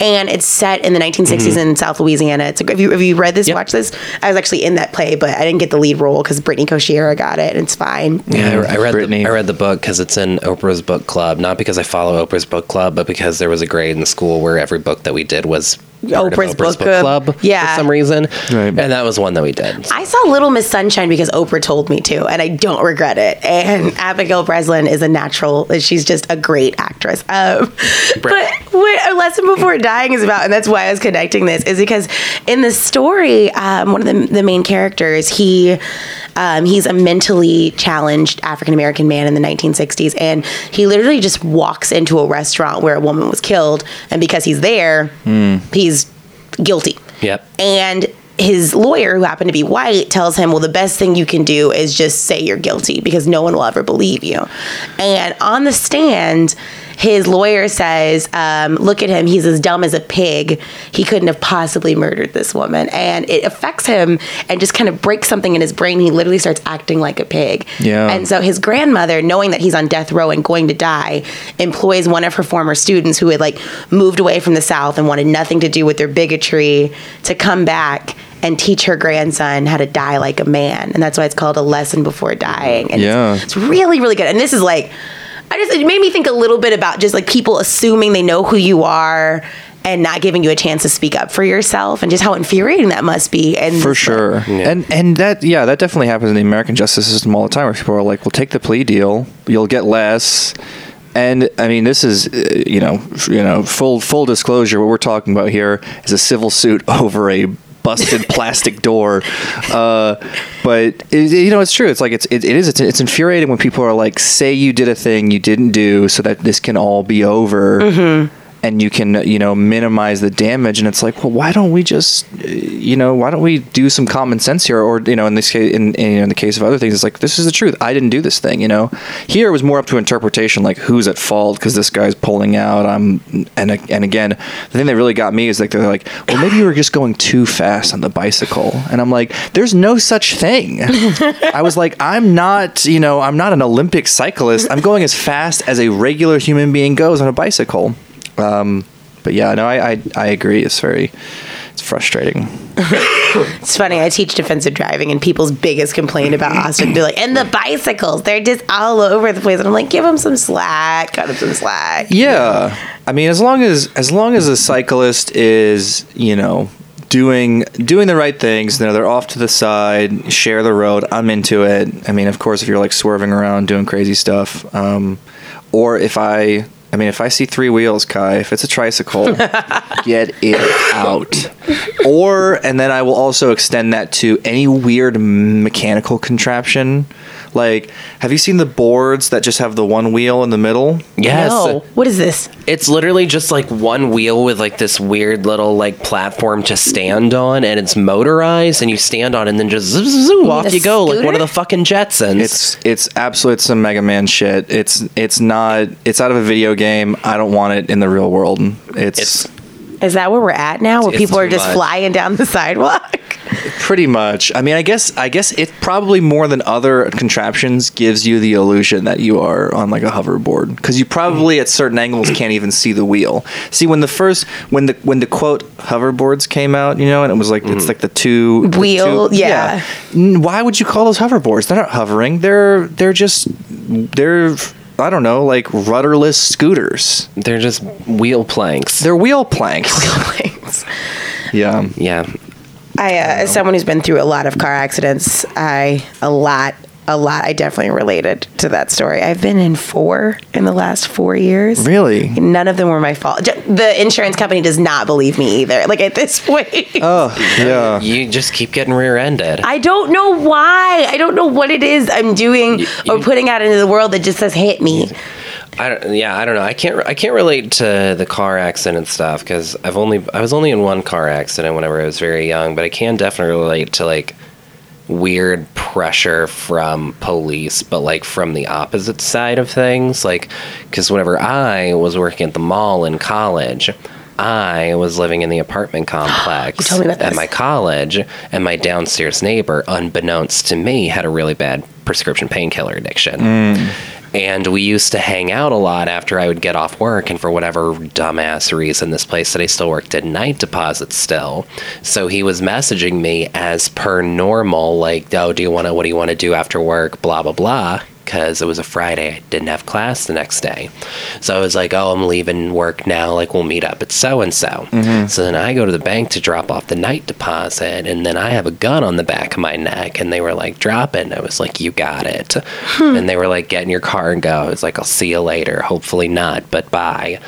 and it's set in the 1960s in South Louisiana. It's a, have you have you read this? Watch this. I was actually in that play, but I didn't get the lead role because Brittany Koshiera got it. and It's fine. Yeah, I, I read Brittany. the, I read the book because it's in Oprah's book club. Not because I follow Oprah's book club, but because there was a grade in school where every book that we did was part of Oprah's book club. Yeah. for some reason. Right. and that was one that we did. I saw Little Miss Sunshine because Oprah told me to, and I don't regret it. And (laughs) Abigail Breslin is a natural; she's just a great actress. Um, but what a lesson before dying is about, and that's why I was connecting this, is because in the story, um, one of the, the main characters, he um, he's a mentally challenged African American man in the 1960s, and he literally just walks into a restaurant where a woman was killed, and because he's there, he's guilty. Yep. And his lawyer, who happened to be white, tells him, Well, the best thing you can do is just say you're guilty because no one will ever believe you. And on the stand, his lawyer says, um, "Look at him. He's as dumb as a pig. He couldn't have possibly murdered this woman." And it affects him and just kind of breaks something in his brain. He literally starts acting like a pig. Yeah. And so his grandmother, knowing that he's on death row and going to die, employs one of her former students who had like moved away from the South and wanted nothing to do with their bigotry to come back and teach her grandson how to die like a man. And that's why it's called a lesson before dying. And Yeah. it's, it's really, really good. And this is like, I just, it made me think a little bit about just like people assuming they know who you are and not giving you a chance to speak up for yourself and just how infuriating that must be. And for sure. And and that yeah that definitely happens in the american justice system all the time where people are like well take the plea deal. You'll get less. And i mean this is uh, you know you know full full disclosure what we're talking about here is a civil suit (laughs) over a busted plastic door. Uh, but it, you know it's true. It's like it's it, it is it's, it's infuriating when people are like say you did a thing you didn't do so that this can all be over and you can you know minimize the damage. And it's like well why don't we just you know why don't we do some common sense here? Or you know in this case in, in, in the case of other things it's like this is the truth. I didn't do this thing you know? Here it was more up to interpretation like who's at fault because this guy's pulling out i'm and and again the thing that really got me is like they're like well maybe you were just going too fast on the bicycle. And i'm like there's no such thing. (laughs) I was like i'm not you know i'm not an olympic cyclist. I'm going as fast as a regular human being goes on a bicycle um, but yeah, no, I, I I agree. It's very it's frustrating. It's funny. I teach defensive driving, and people's biggest complaint about Austin, they're like, and the bicycles, they're just all over the place. And I'm like, give them some slack, cut them some slack. Yeah, I mean, as long as as long as a cyclist is you know doing doing the right things, you know, they're off to the side, share the road. I'm into it. I mean, of course, if you're like swerving around doing crazy stuff, um, or if I. I mean, if I see three wheels, Kai, if it's a tricycle, (laughs) get it out. Or, and then I will also extend that to any weird mechanical contraption. Like, have you seen the boards that just have the one wheel in the middle? Yes. No. What is this? It's literally just like one wheel with like this weird little like platform to stand on, and it's motorized, and you stand on, it and then just zoo, zoo, zoo, off a you go like one of the fucking Jetsons. It's it's absolute some Mega Man shit. It's it's not. It's out of a video game. I don't want it in the real world. It's, It's- Is that where we're at now? Where It's people are just much. flying down the (laughs) sidewalk? pretty much. I mean, I guess I guess it probably more than other contraptions gives you the illusion that you are on like a hoverboard because you probably at certain angles can't even see the wheel. See when the first when the when the quote hoverboards came out, you know, and it was like it's mm-hmm. like the two the Wheel, two- yeah. N- Why would you call those hoverboards? They're not hovering. They're they're just they're I don't know like rudderless scooters. They're just wheel planks. They're (laughs) wheel planks. yeah. yeah. I, uh, as someone who's been through a lot of car accidents, I a lot, a lot. I definitely related to that story. I've been in four in the last four years. Really? None of them were my fault. The insurance company does not believe me either. (laughs) Like at this point, Oh yeah. You just keep getting rear-ended. I don't know why. I don't know what it is I'm doing or you- putting out into the world that just says hit me. I don't, yeah, I don't know. I can't I can't relate to the car accident stuff because I've only I was only in one car accident whenever I was very young, but I can definitely relate to like weird pressure from police, but like from the opposite side of things. Like, because whenever I was working at the mall in college, I was living in the apartment (gasps) complex You told me about at my college, and my downstairs neighbor, unbeknownst to me, had a really bad prescription painkiller addiction. Hmm. And we used to hang out a lot after I would get off work, and for whatever dumbass reason, this place that I still worked at night deposits still. So he was messaging me as per normal, like, "Oh, do you want to? What do you want to do after work? Blah blah blah." Because it was a Friday, I didn't have class the next day, so I was like, "Oh, I'm leaving work now. Like, we'll meet up at so and so." So then I go to the bank to drop off the night deposit, and then I have a gun on the back of my neck, and they were like, "Drop it." And I was like, "You got it." Hmm. And they were like, "Get in your car and go." I was like, "I'll see you later. Hopefully not, but bye."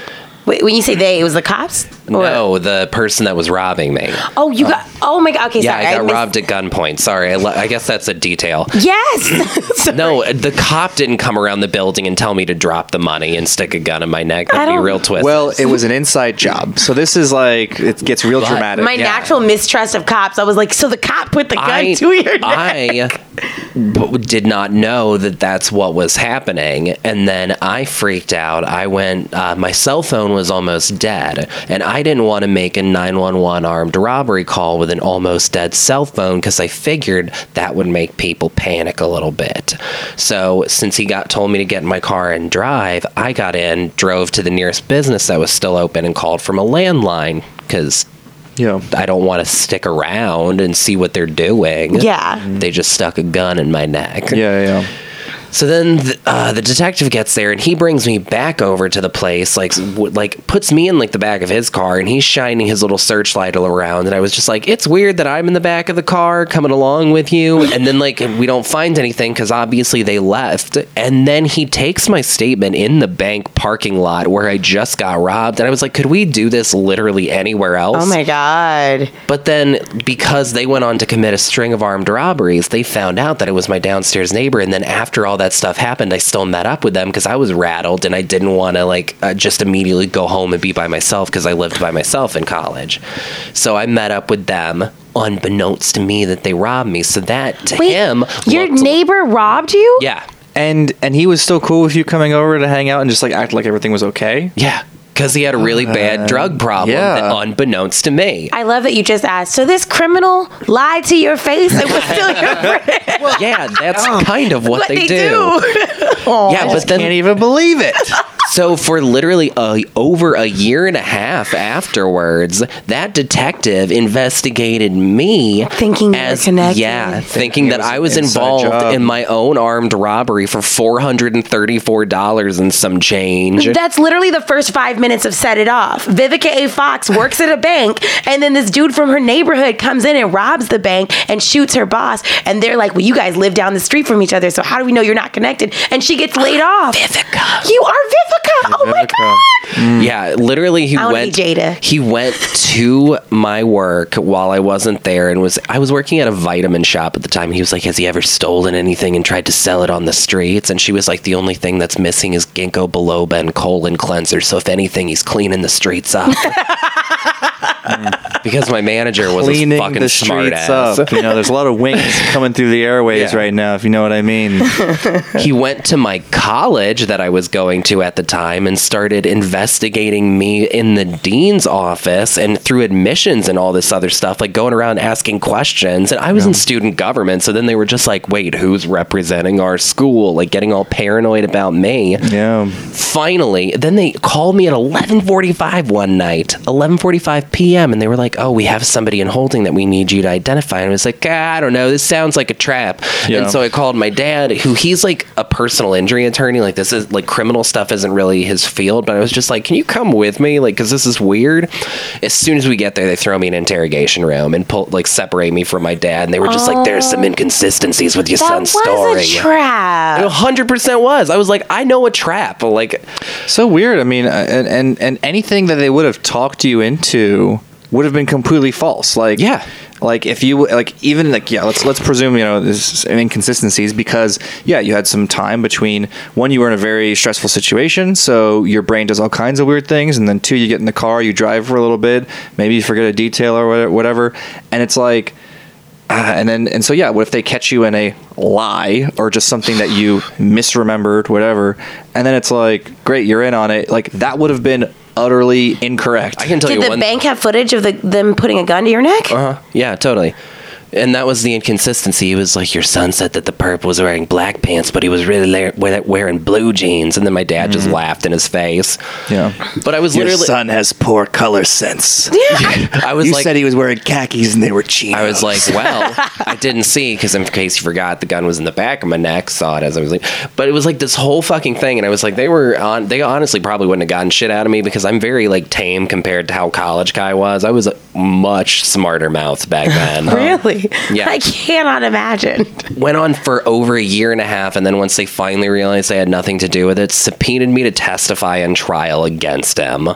Wait, when you say they, it was the cops? Or- No, the person that was robbing me. Oh, you got. Oh my god. Okay, Yeah, sorry. I got missed- robbed at gunpoint. Sorry, I, le- I guess that's a detail. Yes. (laughs) No, the cop didn't come around the building and tell me to drop the money and stick a gun in my neck. I That'd be don't- real twist. Well, it was an inside job, so this is like it gets real But- dramatic. My Yeah. natural mistrust of cops. I was like, so the cop put the gun I, to your neck. I b- did not know that that's what was happening. And then I freaked out. I went, uh, my cell phone was almost dead. And I didn't want to make a 911 armed robbery call with an almost dead cell phone because I figured that would make people panic a little bit. So since he got told me to get in my car and drive, I got in, drove to the nearest business that was still open, and called from a landline because yeah. I don't want to stick around and see what they're doing. Yeah. They just stuck a gun in my neck. Yeah, yeah. So then the, uh, the detective gets there and he brings me back over to the place, like w- like puts me in like the back of his car and he's shining his little searchlight all around. And I was just like, it's weird that I'm in the back of the car coming along with you. And then like we don't find anything because obviously they left. And then he takes my statement in the bank parking lot where I just got robbed. And I was like, could we do this literally anywhere else? Oh my god. But then, because they went on to commit a string of armed robberies, they found out that it was my downstairs neighbor. And then, after all that stuff happened, I still met up with them because I was rattled and I didn't want to like uh, just immediately go home and be by myself because I lived by myself in college. So I met up with them, unbeknownst to me that they robbed me. So that to Wait, him, your looked- neighbor robbed you? yeah, And and he was still cool with you coming over to hang out and just like act like everything was okay. yeah, because he had a really bad uh, drug problem, yeah. that, unbeknownst to me. I love that you just asked. So this criminal lied to your face and was still your (laughs) friend. yeah, that's oh. kind of what, What they, they do. Aw. Yeah, but then Can't even believe it. (laughs) So for literally a, over a year and a half afterwards, that detective investigated me, Thinking as connected. yeah, thinking it that was I was involved job. in my own armed robbery for four hundred and thirty-four dollars and some change. That's literally the first five minutes of Set It Off. Vivica A. Fox works at a bank, and then this dude from her neighborhood comes in and robs the bank and shoots her boss. And they're like, Well, you guys live down the street from each other, so how do we know you're not connected? And she gets laid off. Vivica. You are Vivica. Oh my Vivica. God. Mm. Yeah, literally, he I wanna went. be Jada. He went to my work while I wasn't there, and was I was working at a vitamin shop at the time. He was like, "Has he ever stolen anything and tried to sell it on the streets?" And she was like, "The only thing that's missing is ginkgo biloba and colon cleanser. So if anything, he's cleaning the streets up." (laughs) (laughs) because my manager was a Cleaning fucking the smart streets ass. up. You know, there's a lot of wings (laughs) coming through the airways Yeah. right now, if you know what I mean. (laughs) he went to my college that I was going to at the time and started investigating me in the dean's office and through admissions and all this other stuff, like going around asking questions. And I was in student government, so then they were just like, "Wait, who's representing our school?" Like getting all paranoid about me. Yeah. Finally, then they called me at 11:45 one night, 11:45 p.m., and they were like, "Oh, we have somebody in holding that we need you to identify." And I was like, ah, "I don't know. This sounds like a trap." Yeah. And so I called my dad, who he's like a personal injury attorney. Like this is like criminal stuff isn't really his field, but I was just like, "Can you come with me? Like, because this is weird." As soon as we get there, they throw me in an interrogation room and pull like separate me from my dad, and they were just like, "There's some inconsistencies with your That son's was story." a trap. It 100% was. I was like, I know a trap. Like, So weird. I mean, uh, and, and and anything that they would have talked you into would have been completely false. Like Yeah. like if you like even like yeah, let's let's presume you know there's inconsistencies because yeah, you had some time between one you were in a very stressful situation, so your brain does all kinds of weird things, and then two you get in the car, you drive for a little bit, maybe you forget a detail or whatever, whatever and it's like. Uh, and then and so yeah, what if they catch you in a lie or just something that you misremembered, whatever, and then it's like, great, you're in on it. Like that would have been utterly incorrect. I can tell Did you the one. bank have footage of the, them putting a gun to your neck? uh-huh. Yeah, totally. And that was the inconsistency. He was like, Your son said that the perp was wearing black pants, but he was really la- wearing blue jeans. And then my dad just mm-hmm. laughed in his face. yeah. But I was literally. Your son has poor color sense. Yeah, (laughs) I was you like. said he was wearing khakis and they were chinos. I was like, well, (laughs) I didn't see because in case you forgot, the gun was in the back of my neck. Saw it as I was like, but it was like this whole fucking thing, and I was like, they were on. They honestly probably wouldn't have gotten shit out of me because I'm very like tame compared to how college guy was. I was a much smarter mouth back then. (laughs) Really? (laughs) Yeah. I cannot imagine. Went on for over a year and a half, and then once they finally realized I had nothing to do with it, subpoenaed me to testify in trial against him.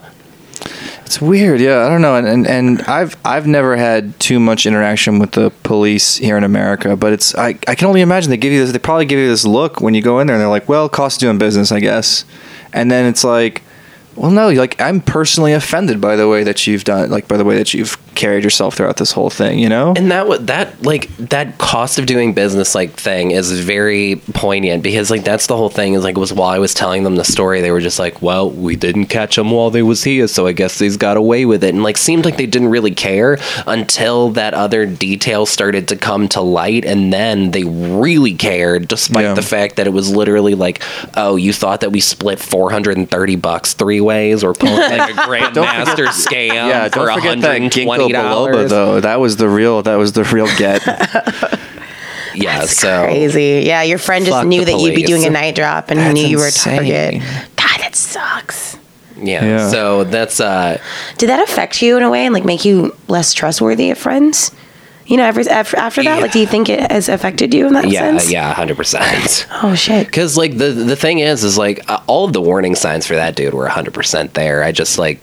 It's weird, yeah. I don't know, and, and and I've I've never had too much interaction with the police here in America, but it's I, I can only imagine they give you this. They probably give you this look when you go in there, and they're like, "Well, cost of doing business, I guess," and then it's like, "Well, no, like I'm personally offended by the way that you've done, like by the way that you've carried yourself throughout this whole thing, you know." And that would that like that cost of doing business like thing is very poignant because like that's the whole thing is like was while I was telling them the story they were just like well we didn't catch him while they was here so I guess he's got away with it and like seemed like they didn't really care until that other detail started to come to light and then they really cared despite Yeah. the fact that it was literally like oh you thought that we split 430 bucks three ways or pulled (laughs) like a grandmaster scam yeah, for don't forget that ginkgo $120 biloba though. That was the real. That was the real get. (laughs) yeah That's so crazy. Yeah, your friend just Fuck knew the that you'd be police. doing a night drop and That's knew you were a insane. target. God, that sucks. Yeah. Yeah. So that's uh Did that affect you in a way and like make you less trustworthy of friends? You know, ever, after, after that, Yeah. like, do you think it has affected you in that yeah, sense? yeah, hundred percent. Oh shit. Because like the the thing is, is like uh, all of the warning signs for that dude were hundred percent there. I just like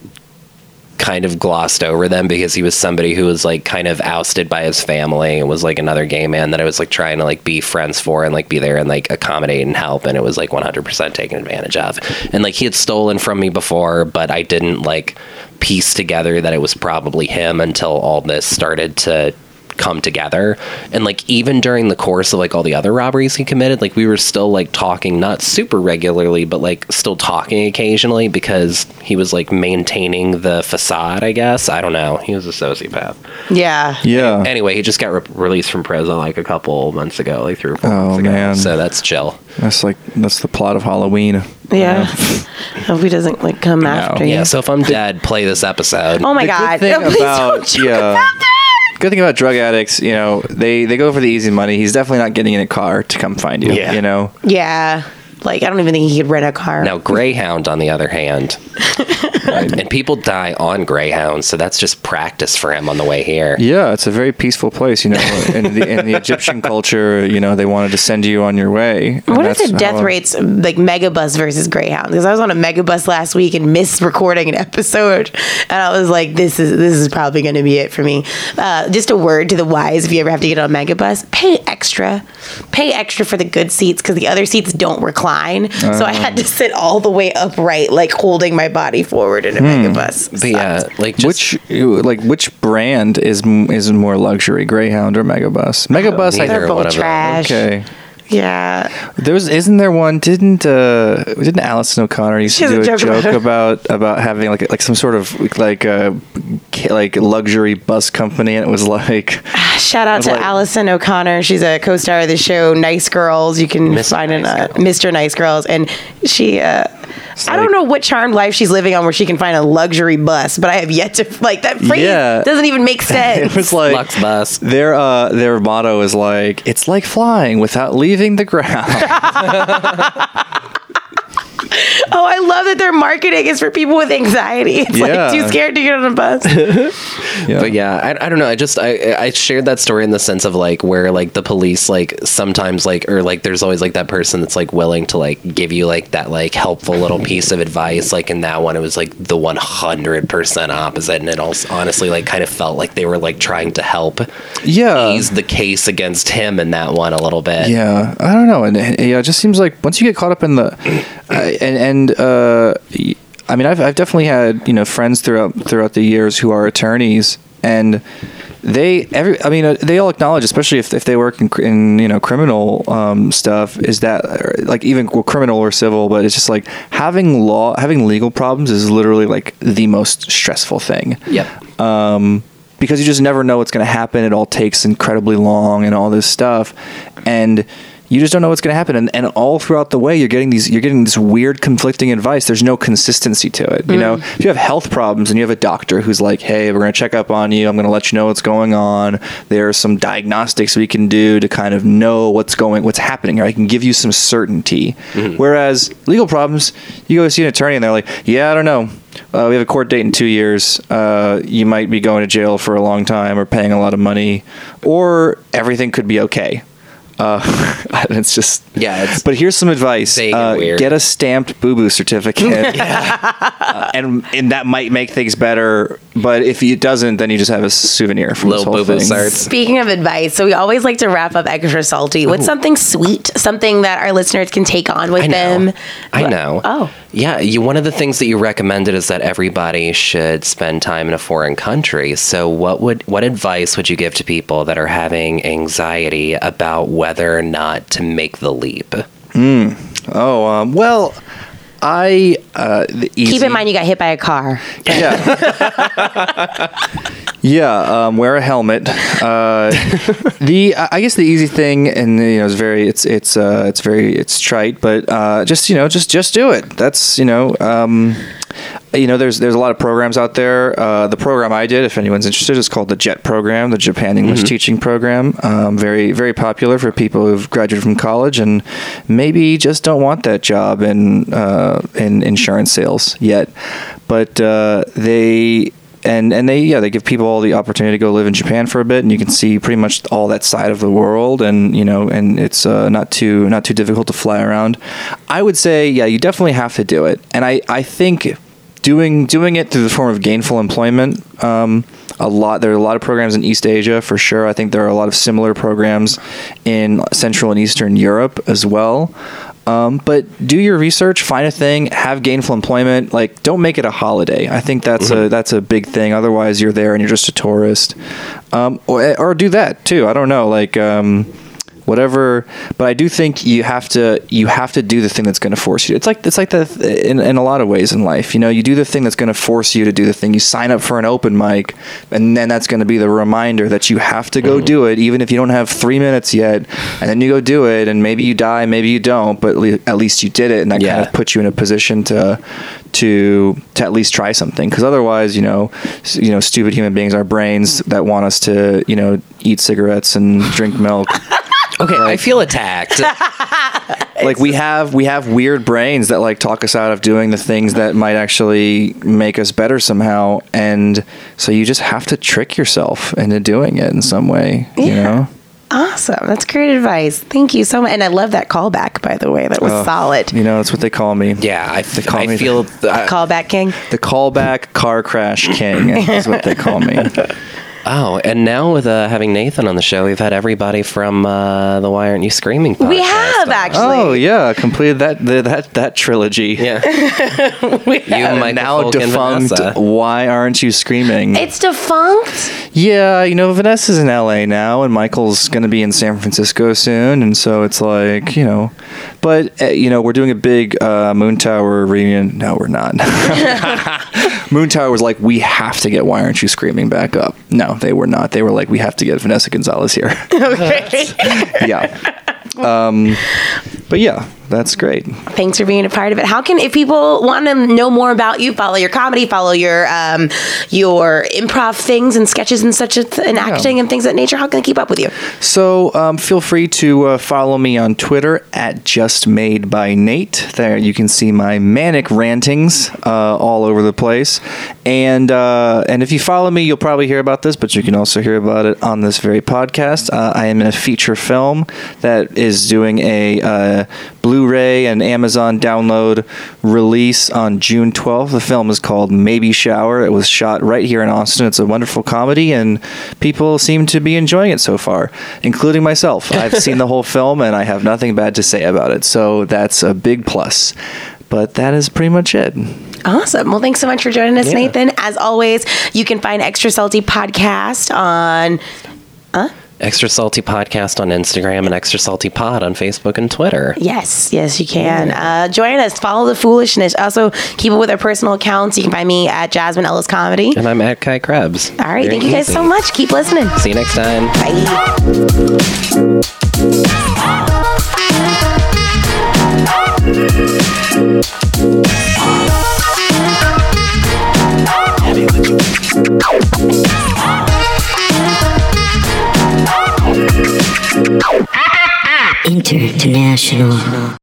kind of glossed over them because he was somebody who was like kind of ousted by his family and was like another gay man that I was like trying to like be friends for and like be there and like accommodate and help and it was like 100% taken advantage of and like he had stolen from me before but I didn't like piece together that it was probably him until all this started to come together and like even during the course of like all the other robberies he committed like we were still like talking not super regularly but like still talking occasionally because he was like maintaining the facade i guess i don't know he was a sociopath Yeah. Yeah. anyway he just got re- released from prison like a couple months ago like three or four Oh, months ago man. so that's chill That's like that's the plot of Halloween. Yeah. (laughs) Hope he doesn't like come after you. yeah so if i'm dead play this episode oh my The good god. thing (laughs) Please about- don't joke yeah. about that. Good thing about drug addicts, you know, they they go for the easy money. He's definitely not getting in a car to come find you. Yeah. You know. Yeah. Like I don't even think he could rent a car. Now, Greyhound, on the other hand, (laughs) and people die on Greyhound, so that's just practice for him on the way here. Yeah, it's a very peaceful place. You know, (laughs) in the in the Egyptian culture, you know, they wanted to send you on your way. What are the death how- rates like Megabus versus Greyhound? Because I was on a Megabus last week and missed recording an (laughs) episode, and I was like, "This is this is probably going to be it for me." Uh, just a word to the wise: if you ever have to get on a Megabus, pay extra, pay extra for the good seats because the other seats don't recline. so I had to sit all the way upright, like holding my body forward in a Megabus. But yeah, like just, Which like which brand is is more luxury, Greyhound or Megabus? Megabus, I neither they're both trash. Okay. Yeah, There was isn't there one didn't uh didn't Alison O'Connor used She to do a a joke joke about about about having like like some sort of like a like luxury bus company and it was like Shout out to like- Allison O'Connor. She's a co-star of the show Nice Girls. You can Mr. find in Nice uh, Mr. Nice Girls, and she. Uh, I don't know what charmed life she's living on where she can find a luxury bus, but I have yet to like that phrase Yeah. doesn't even make sense. (laughs) it was like Lux bus. their uh their motto is like it's like flying without leaving the ground. (laughs) (laughs) (laughs) oh, I love that their marketing is for people with anxiety. It's Yeah. like too scared to get on a bus. (laughs) Yeah. But yeah, I, I don't know. I just I I shared that story in the sense of like where like the police like sometimes like or like there's always like that person that's like willing to like give you like that like helpful little piece of advice. Like in that one, it was like the 100 percent opposite, and it also honestly like kind of felt like they were like trying to help yeah. ease the case against him in that one a little bit. Yeah, I don't know, and yeah, it just seems like once you get caught up in the, uh, and and uh, I mean, I've I've definitely had you know friends throughout throughout the years who are attorneys, and they every I mean uh, they all acknowledge, especially if if they work in, in you know criminal um, stuff, is that uh, like even well, criminal or civil, but it's just like having law having legal problems is literally like the most stressful thing Yep. um, because you just never know what's going to happen. It all takes incredibly long and all this stuff, and you just don't know what's going to happen. And, and all throughout the way, you're getting these, you're getting this weird conflicting advice. There's no consistency to it. You know, if you have health problems and you have a doctor who's like, "Hey, we're going to check up on you. I'm going to let you know what's going on. There are some diagnostics we can do to kind of know what's going, what's happening. Or I can give you some certainty." Whereas legal problems, you go see an attorney and they're like, "Yeah, I don't know." uh, we have a court date in two years. Uh, you might be going to jail for a long time or paying a lot of money, or everything could be okay. Uh, (laughs) it's just Yeah, it's but here's some advice: uh, get a stamped boo boo certificate, (laughs) Uh, and and that might make things better. But if it doesn't, then you just have a souvenir from Little this whole boo-boo thing. certs. Speaking of advice, so we always like to wrap up extra salty with something sweet, something that our listeners can take on with I them. I know. Oh. Yeah, you, one of the things that you recommended is that everybody should spend time in a foreign country. So, what would what advice would you give to people that are having anxiety about whether or not to make the leap? Oh um, well, I uh, the Keep in mind you got hit by a car. Yeah. yeah. Um, wear a helmet. Uh, the I guess the easy thing, and you know, it's very it's it's uh, it's very it's trite, but uh, just you know, just just do it. That's you know. Um, you know, there's there's a lot of programs out there. Uh, the program I did, if anyone's interested, is called the JET program, the Japan English Teaching Program. Um, very very popular for people who've graduated from college and maybe just don't want that job in uh, in insurance sales yet, but uh, they and and they yeah they give people all the opportunity to go live in Japan for a bit and you can see pretty much all that side of the world and you know and it's uh, not too not too difficult to fly around. I would say yeah you definitely have to do it and I I think doing doing it through the form of gainful employment um, a lot there are a lot of programs in East Asia for sure I think there are a lot of similar programs in Central and Eastern Europe as well um, but do your research, find a thing, have gainful employment. Like, don't make it a holiday. I think that's a that's a big thing. Otherwise, you're there and you're just a tourist. Um, or or do that too. I don't know. Like, um, whatever. But I do think you have to you have to do the thing that's going to force you. It's like it's like the in in a lot of ways in life. You know, you do the thing that's going to force you to do the thing. You sign up for an open mic, and then that's going to be the reminder that you have to go mm-hmm. do it, even if you don't have three minutes yet. And then you go do it, and maybe you die, maybe you don't, but le- at least you did it, and that kind of puts you in a position to to to at least try something. Because otherwise, you know, you know, stupid human beings, our brains mm. that want us to you know eat cigarettes and drink milk. (laughs) Okay, I feel attacked. (laughs) like we have we have weird brains that like talk us out of doing the things that might actually make us better somehow and so you just have to trick yourself into doing it in some way you know Awesome. That's great advice. Thank you so much. And I love that callback, by the way. That was Oh, solid. you know that's what they call me yeah, I, They call me I feel. I- Callback king. the callback car crash king is what they call me (laughs) oh, and now with uh, having Nathan on the show, we've had everybody from uh, the Why Aren't You Screaming? We have on. actually. oh yeah completed that the, that that trilogy Yeah. (laughs) you, And Michael now Folk, defunct Vanessa. why aren't you screaming It's defunct. Yeah, you know, Vanessa's in LA now, and Michael's going to be in San Francisco soon, and so it's like, you know, but uh, you know, we're doing a big uh, Moon Tower reunion. No, we're not. (laughs) (laughs) Moon Tower was like, we have to get Why Aren't You Screaming back up. No, they were not. They were like, we have to get Vanessa Gonzalez here. (laughs) Okay. (laughs) yeah. Um, but yeah, that's great. Thanks for being a part of it. How can, if people want to know more about you, follow your comedy, follow your um, your improv things and sketches and such, and acting and things of that nature, how can they keep up with you? So um, feel free to uh, follow me on Twitter at Just Made by Nate. There you can see my manic rantings uh, all over the place, and uh, and if you follow me, you'll probably hear about this, but you can also hear about it on this very podcast. Uh, I am in a feature film that is doing a uh, Blu-ray and Amazon download release on June 12th. The film is called Maybe Shower. It was shot right here in Austin. It's a wonderful comedy, and people seem to be enjoying it so far, including myself. (laughs) I've seen the whole film, and I have nothing bad to say about it. So that's a big plus. But that is pretty much it. Awesome. Well, thanks so much for joining us, Yeah. Nathan. As always, you can find Extra Salty Podcast on. Extra Salty Podcast on Instagram and Extra Salty Pod on Facebook and Twitter. Yes, yes, you can. Uh, join us. Follow the foolishness. Also, keep up with our personal accounts. You can find me at Jasmine Ellis Comedy. And I'm at Kai Krebs. All right. Very Thank you guys so much. Keep listening. See you next time. Bye. International.